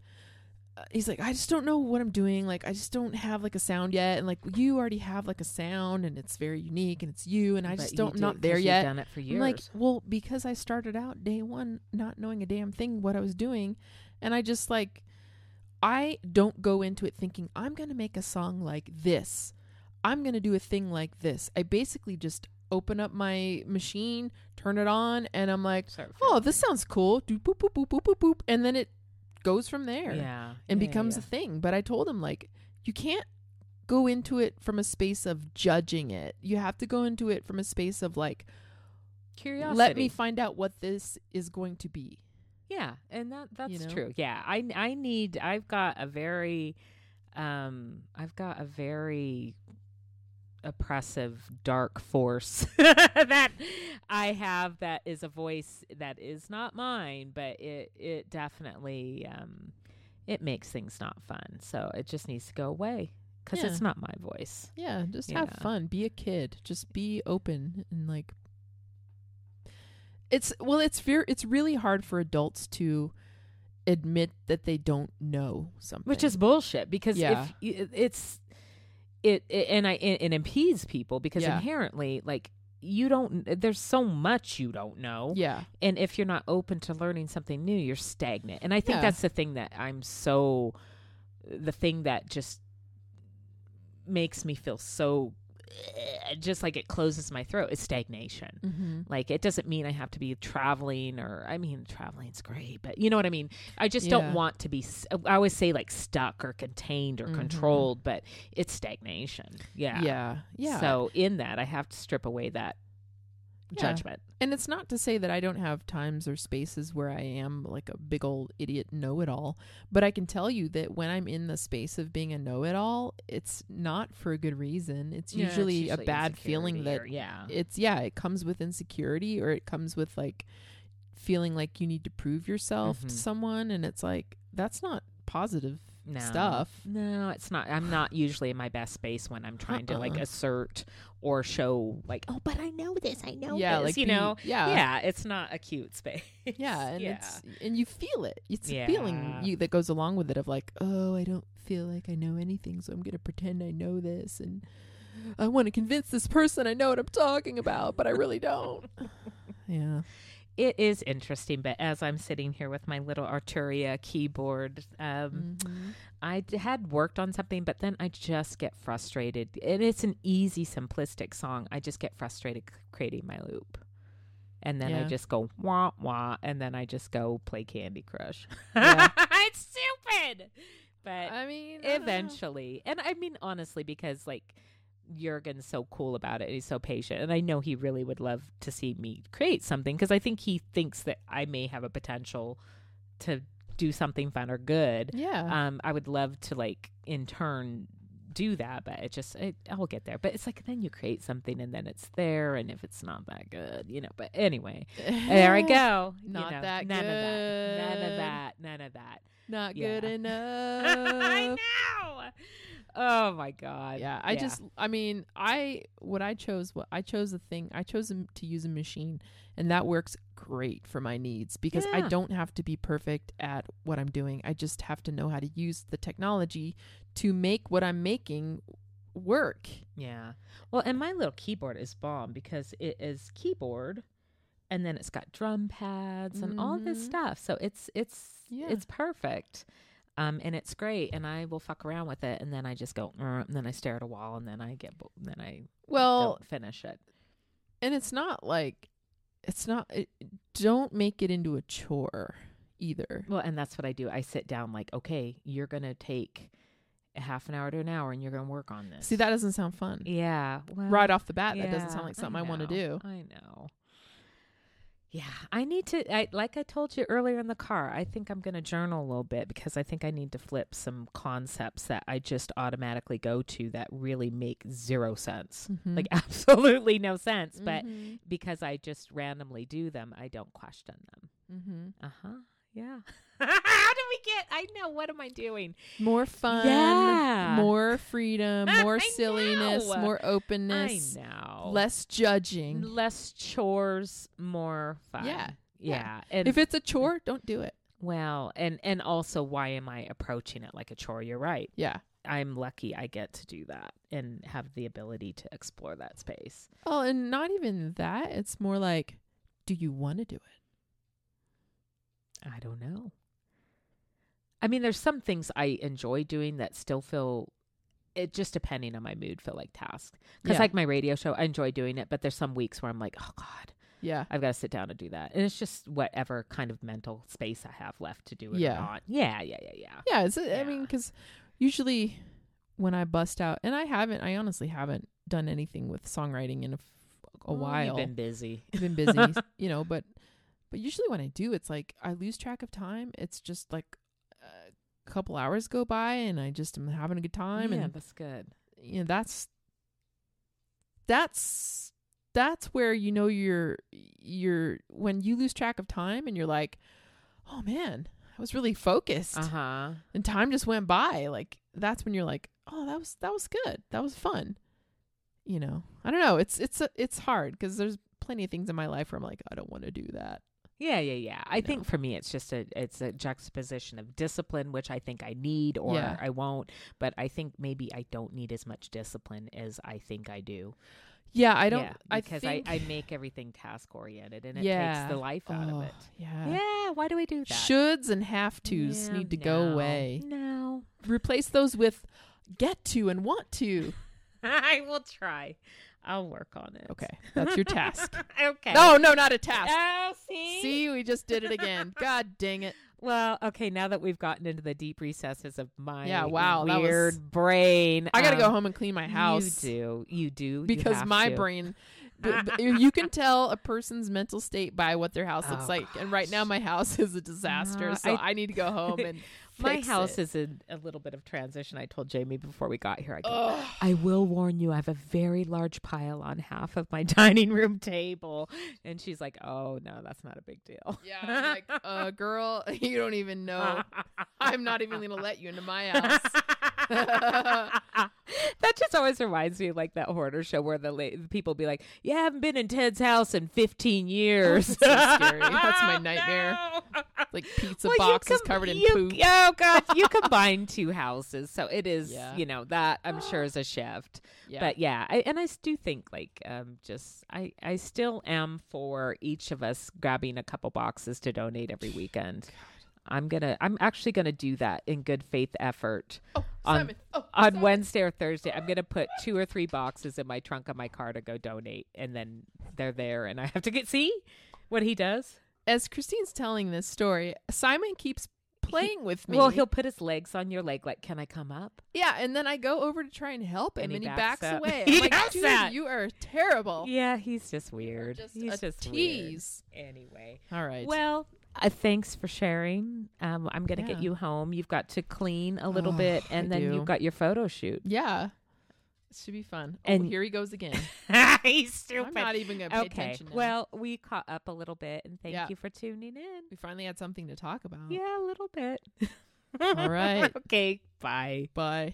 uh, He's like, I just don't know what I'm doing. Like, I just don't have like a sound yet. And like, you already have like a sound, and it's very unique, and it's you. And I But just don't, did- not there yet. Done it for I'm like, well, because I started out day one not knowing a damn thing what I was doing, and I just like, I don't go into it thinking I'm gonna make a song like this. I'm gonna do a thing like this. I basically just open up my machine, turn it on, and I'm like, oh, this sounds cool. Do boop boop boop boop boop boop, and then it goes from there yeah, and yeah, becomes yeah. a thing. But I told him like, you can't go into it from a space of judging it. You have to go into it from a space of like, curiosity. let me find out what this is going to be. Yeah, and that that's know? true. Yeah, I I need. I've got a very, um, I've got a very oppressive dark force that I have that is a voice that is not mine, but it it definitely um it makes things not fun. So it just needs to go away because Yeah. it's not my voice. Yeah, just have Yeah. fun. Be a kid. Just be open and like It's well it's very it's really hard for adults to admit that they don't know something. which is bullshit because Yeah. if it's it, it and I it, it impedes people because Yeah. inherently like you don't there's so much you don't know Yeah. and if you're not open to learning something new you're stagnant and i think Yeah. that's the thing that i'm so the thing that just makes me feel so just like it closes my throat is stagnation Mm-hmm. like it doesn't mean I have to be traveling or I mean traveling's great, but you know what I mean. I just Yeah. don't want to be. I always say like stuck or contained or Mhm. controlled, but it's stagnation. Yeah. Yeah. Yeah. So in that, I have to strip away that Yeah. judgment. And it's not to say that I don't have times or spaces where I am like a big old idiot know it all, but I can tell you that when I'm in the space of being a know it all, it's not for a good reason. It's Yeah, it's usually, a bad feeling that or- yeah. it's yeah, it comes with insecurity or it comes with like feeling like you need to prove yourself Mhm. to someone and it's like that's not positive no. stuff. No, it's not. I'm not usually in my best space when I'm trying to like Uh-uh. assert or show like, oh, but I know this. I know yeah, this. like you be- know. yeah. yeah, it's not a cute space. Yeah, and yeah. it's and you feel it. It's a feeling you that goes along with it of like, oh, I don't feel like I know anything, so I'm gonna pretend I know this, and I want to convince this person I know what I'm talking about, but I really don't. yeah, it is interesting, but as I'm sitting here with my little Arturia keyboard, um, Mhm. I d- had worked on something, but then I just get frustrated. And it's an easy, simplistic song. I just get frustrated c- creating my loop. And then I just go wah wah, and then I just go play Candy Crush. Yeah. it's stupid, but I mean, I eventually, and I mean honestly, because like Jurgen's so cool about it. He's so patient, and I know he really would love to see me create something because I think he thinks that I may have a potential to do something fun or good. Yeah. Um, I would love to like in turn do that, but it just it, I'll get there. But it's like then you create something and then it's there, and if it's not that good, you know. But anyway, there I go. You Not know, that none of that. None of that. None of that. Not Yeah. good enough. I know. Oh my god. yeah, I just I mean, I what I chose what I chose a thing. I chose a to use a machine and that works great for my needs because I don't have to be perfect at what I'm doing. I just have to know how to use the technology to make what I'm making work. Yeah. Well, and my little keyboard is bomb because it is keyboard and then it's got drum pads and all this Mhm. stuff. So it's it's Yeah. it's perfect. Um and it's great and I will fuck around with it and then I just go and then I stare at a wall and then I get bo- then I Well, finish it. and it's not like it's not it, don't make it into a chore either. Well, and that's what I do. I sit down like, "Okay, you're going to take a half an hour to an hour and you're going to work on this." See, that doesn't sound fun. Yeah. Well, Right off the bat, that doesn't sound like something I, want to do. I know. Yeah, I need to. I like I told you earlier in the car. I think I'm going to journal a little bit because I think I need to flip some concepts that I just automatically go to that really make zero sense, Mhm. like absolutely no sense. But Mhm. because I just randomly do them, I don't question them. Mm-hmm. Uh huh. Yeah. How do we get? I know. What am I doing? more fun, Yeah. more freedom, more silliness, know. more openness, I know. less judging. less chores, more fun. Yeah, Yeah. yeah. And If it's a chore, don't do it. well, and and also why am I approaching it like a chore? You're right. Yeah. I'm lucky I get to do that and have the ability to explore that space. Oh, and not even that. It's more like, do you want to do it? I don't know. I mean, there's some things I enjoy doing that still feel it just depending on my mood feel like tasks. Because Yeah. like my radio show, I enjoy doing it, but there's some weeks where I'm like, oh God, Yeah. I've got to sit down and do that. And it's just whatever kind of mental space I have left to do it Yeah. or not. Yeah, yeah, yeah, yeah. Yeah. It's, I Yeah. mean, because usually when I bust out, and I haven't, I honestly haven't done anything with songwriting in a, f- a Well, while. Been busy. I've been busy, you know, but but usually when I do, it's like I lose track of time. It's just like a couple hours go by, and I just am having a good time, yeah, and that's good. you know that's that's that's where you know you're you're when you lose track of time, and you're like, oh man, I was really focused, Uh huh. and time just went by. Like that's when you're like, oh, that was that was good, that was fun. You know, I don't know. It's it's it's hard because there's plenty of things in my life where I'm like, I don't want to do that. Yeah, yeah, yeah. I You think know. for me, it's just a it's a juxtaposition of discipline, which I think I need or Yeah. I won't. But I think maybe I don't need as much discipline as I think I do. Yeah, I don't. Yeah, I because think, I, I make everything task oriented and it yeah. takes the life out Oh, of it. Yeah. Yeah. Why do we do that? Shoulds and have tos Yeah, need to go away. No. Replace those with get to and want to. I will try. I'll work on it. Okay, that's your task. okay. No, no, not a task. Oh, see? See, we just did it again. God dang it. Well, okay, now that we've gotten into the deep recesses of my Yeah, wow, that was- weird brain. I got to go um, home and clean my house You do. You do. you because have my to. brain. you can tell a person's mental state by what their house looks Oh, like, and right now my house is a disaster. Uh, so I- I, need to go home and My house it. is in a little bit of transition. I told Jamie before we got here. I go, Ugh. I will warn you, I have a very large pile on half of my dining room table. And she's like, Oh, no, that's not a big deal. Yeah, I'm like, uh, girl, you don't even know. I'm not even going to let you into my house. that just always reminds me of like that hoarder show where the, la- the people be like, "You haven't been in Ted's house in 15 years." That's so. That's my nightmare. No. Like pizza Well, boxes com- covered in you- poop. Oh god, you combine two houses, so it is Yeah. you know that I'm sure is a shift. Yeah. But yeah, I, and I do think like um just I I still am for each of us grabbing a couple boxes to donate every weekend. I'm gonna I'm actually gonna do that in good faith effort oh, on- Oh, on Wednesday or Thursday. I'm gonna put two or three boxes in my trunk of my car to go donate, and then they're there, and I have to get see what he does. As Christine's telling this story, Simon keeps playing with me. Well, he'll put his legs on your leg, like, "Can I come up?" yeah, and then I go over to try and help him, And and he backs away. He like, does that. you are terrible. Yeah, he's just weird. Just he's a just tease. weird. Anyway, All right. well, uh, thanks for sharing. Um, I'm gonna get you home. You've got to clean a little Oh, bit, I and then do. you've got your photo shoot. yeah, it should be fun. And- oh, here he goes again. he's stupid. I'm not even gonna pay okay. attention. Now. Well, we caught up a little bit, and thank Yeah. you for tuning in. we finally had something to talk about. Yeah, a little bit. All right. okay. Bye. Bye.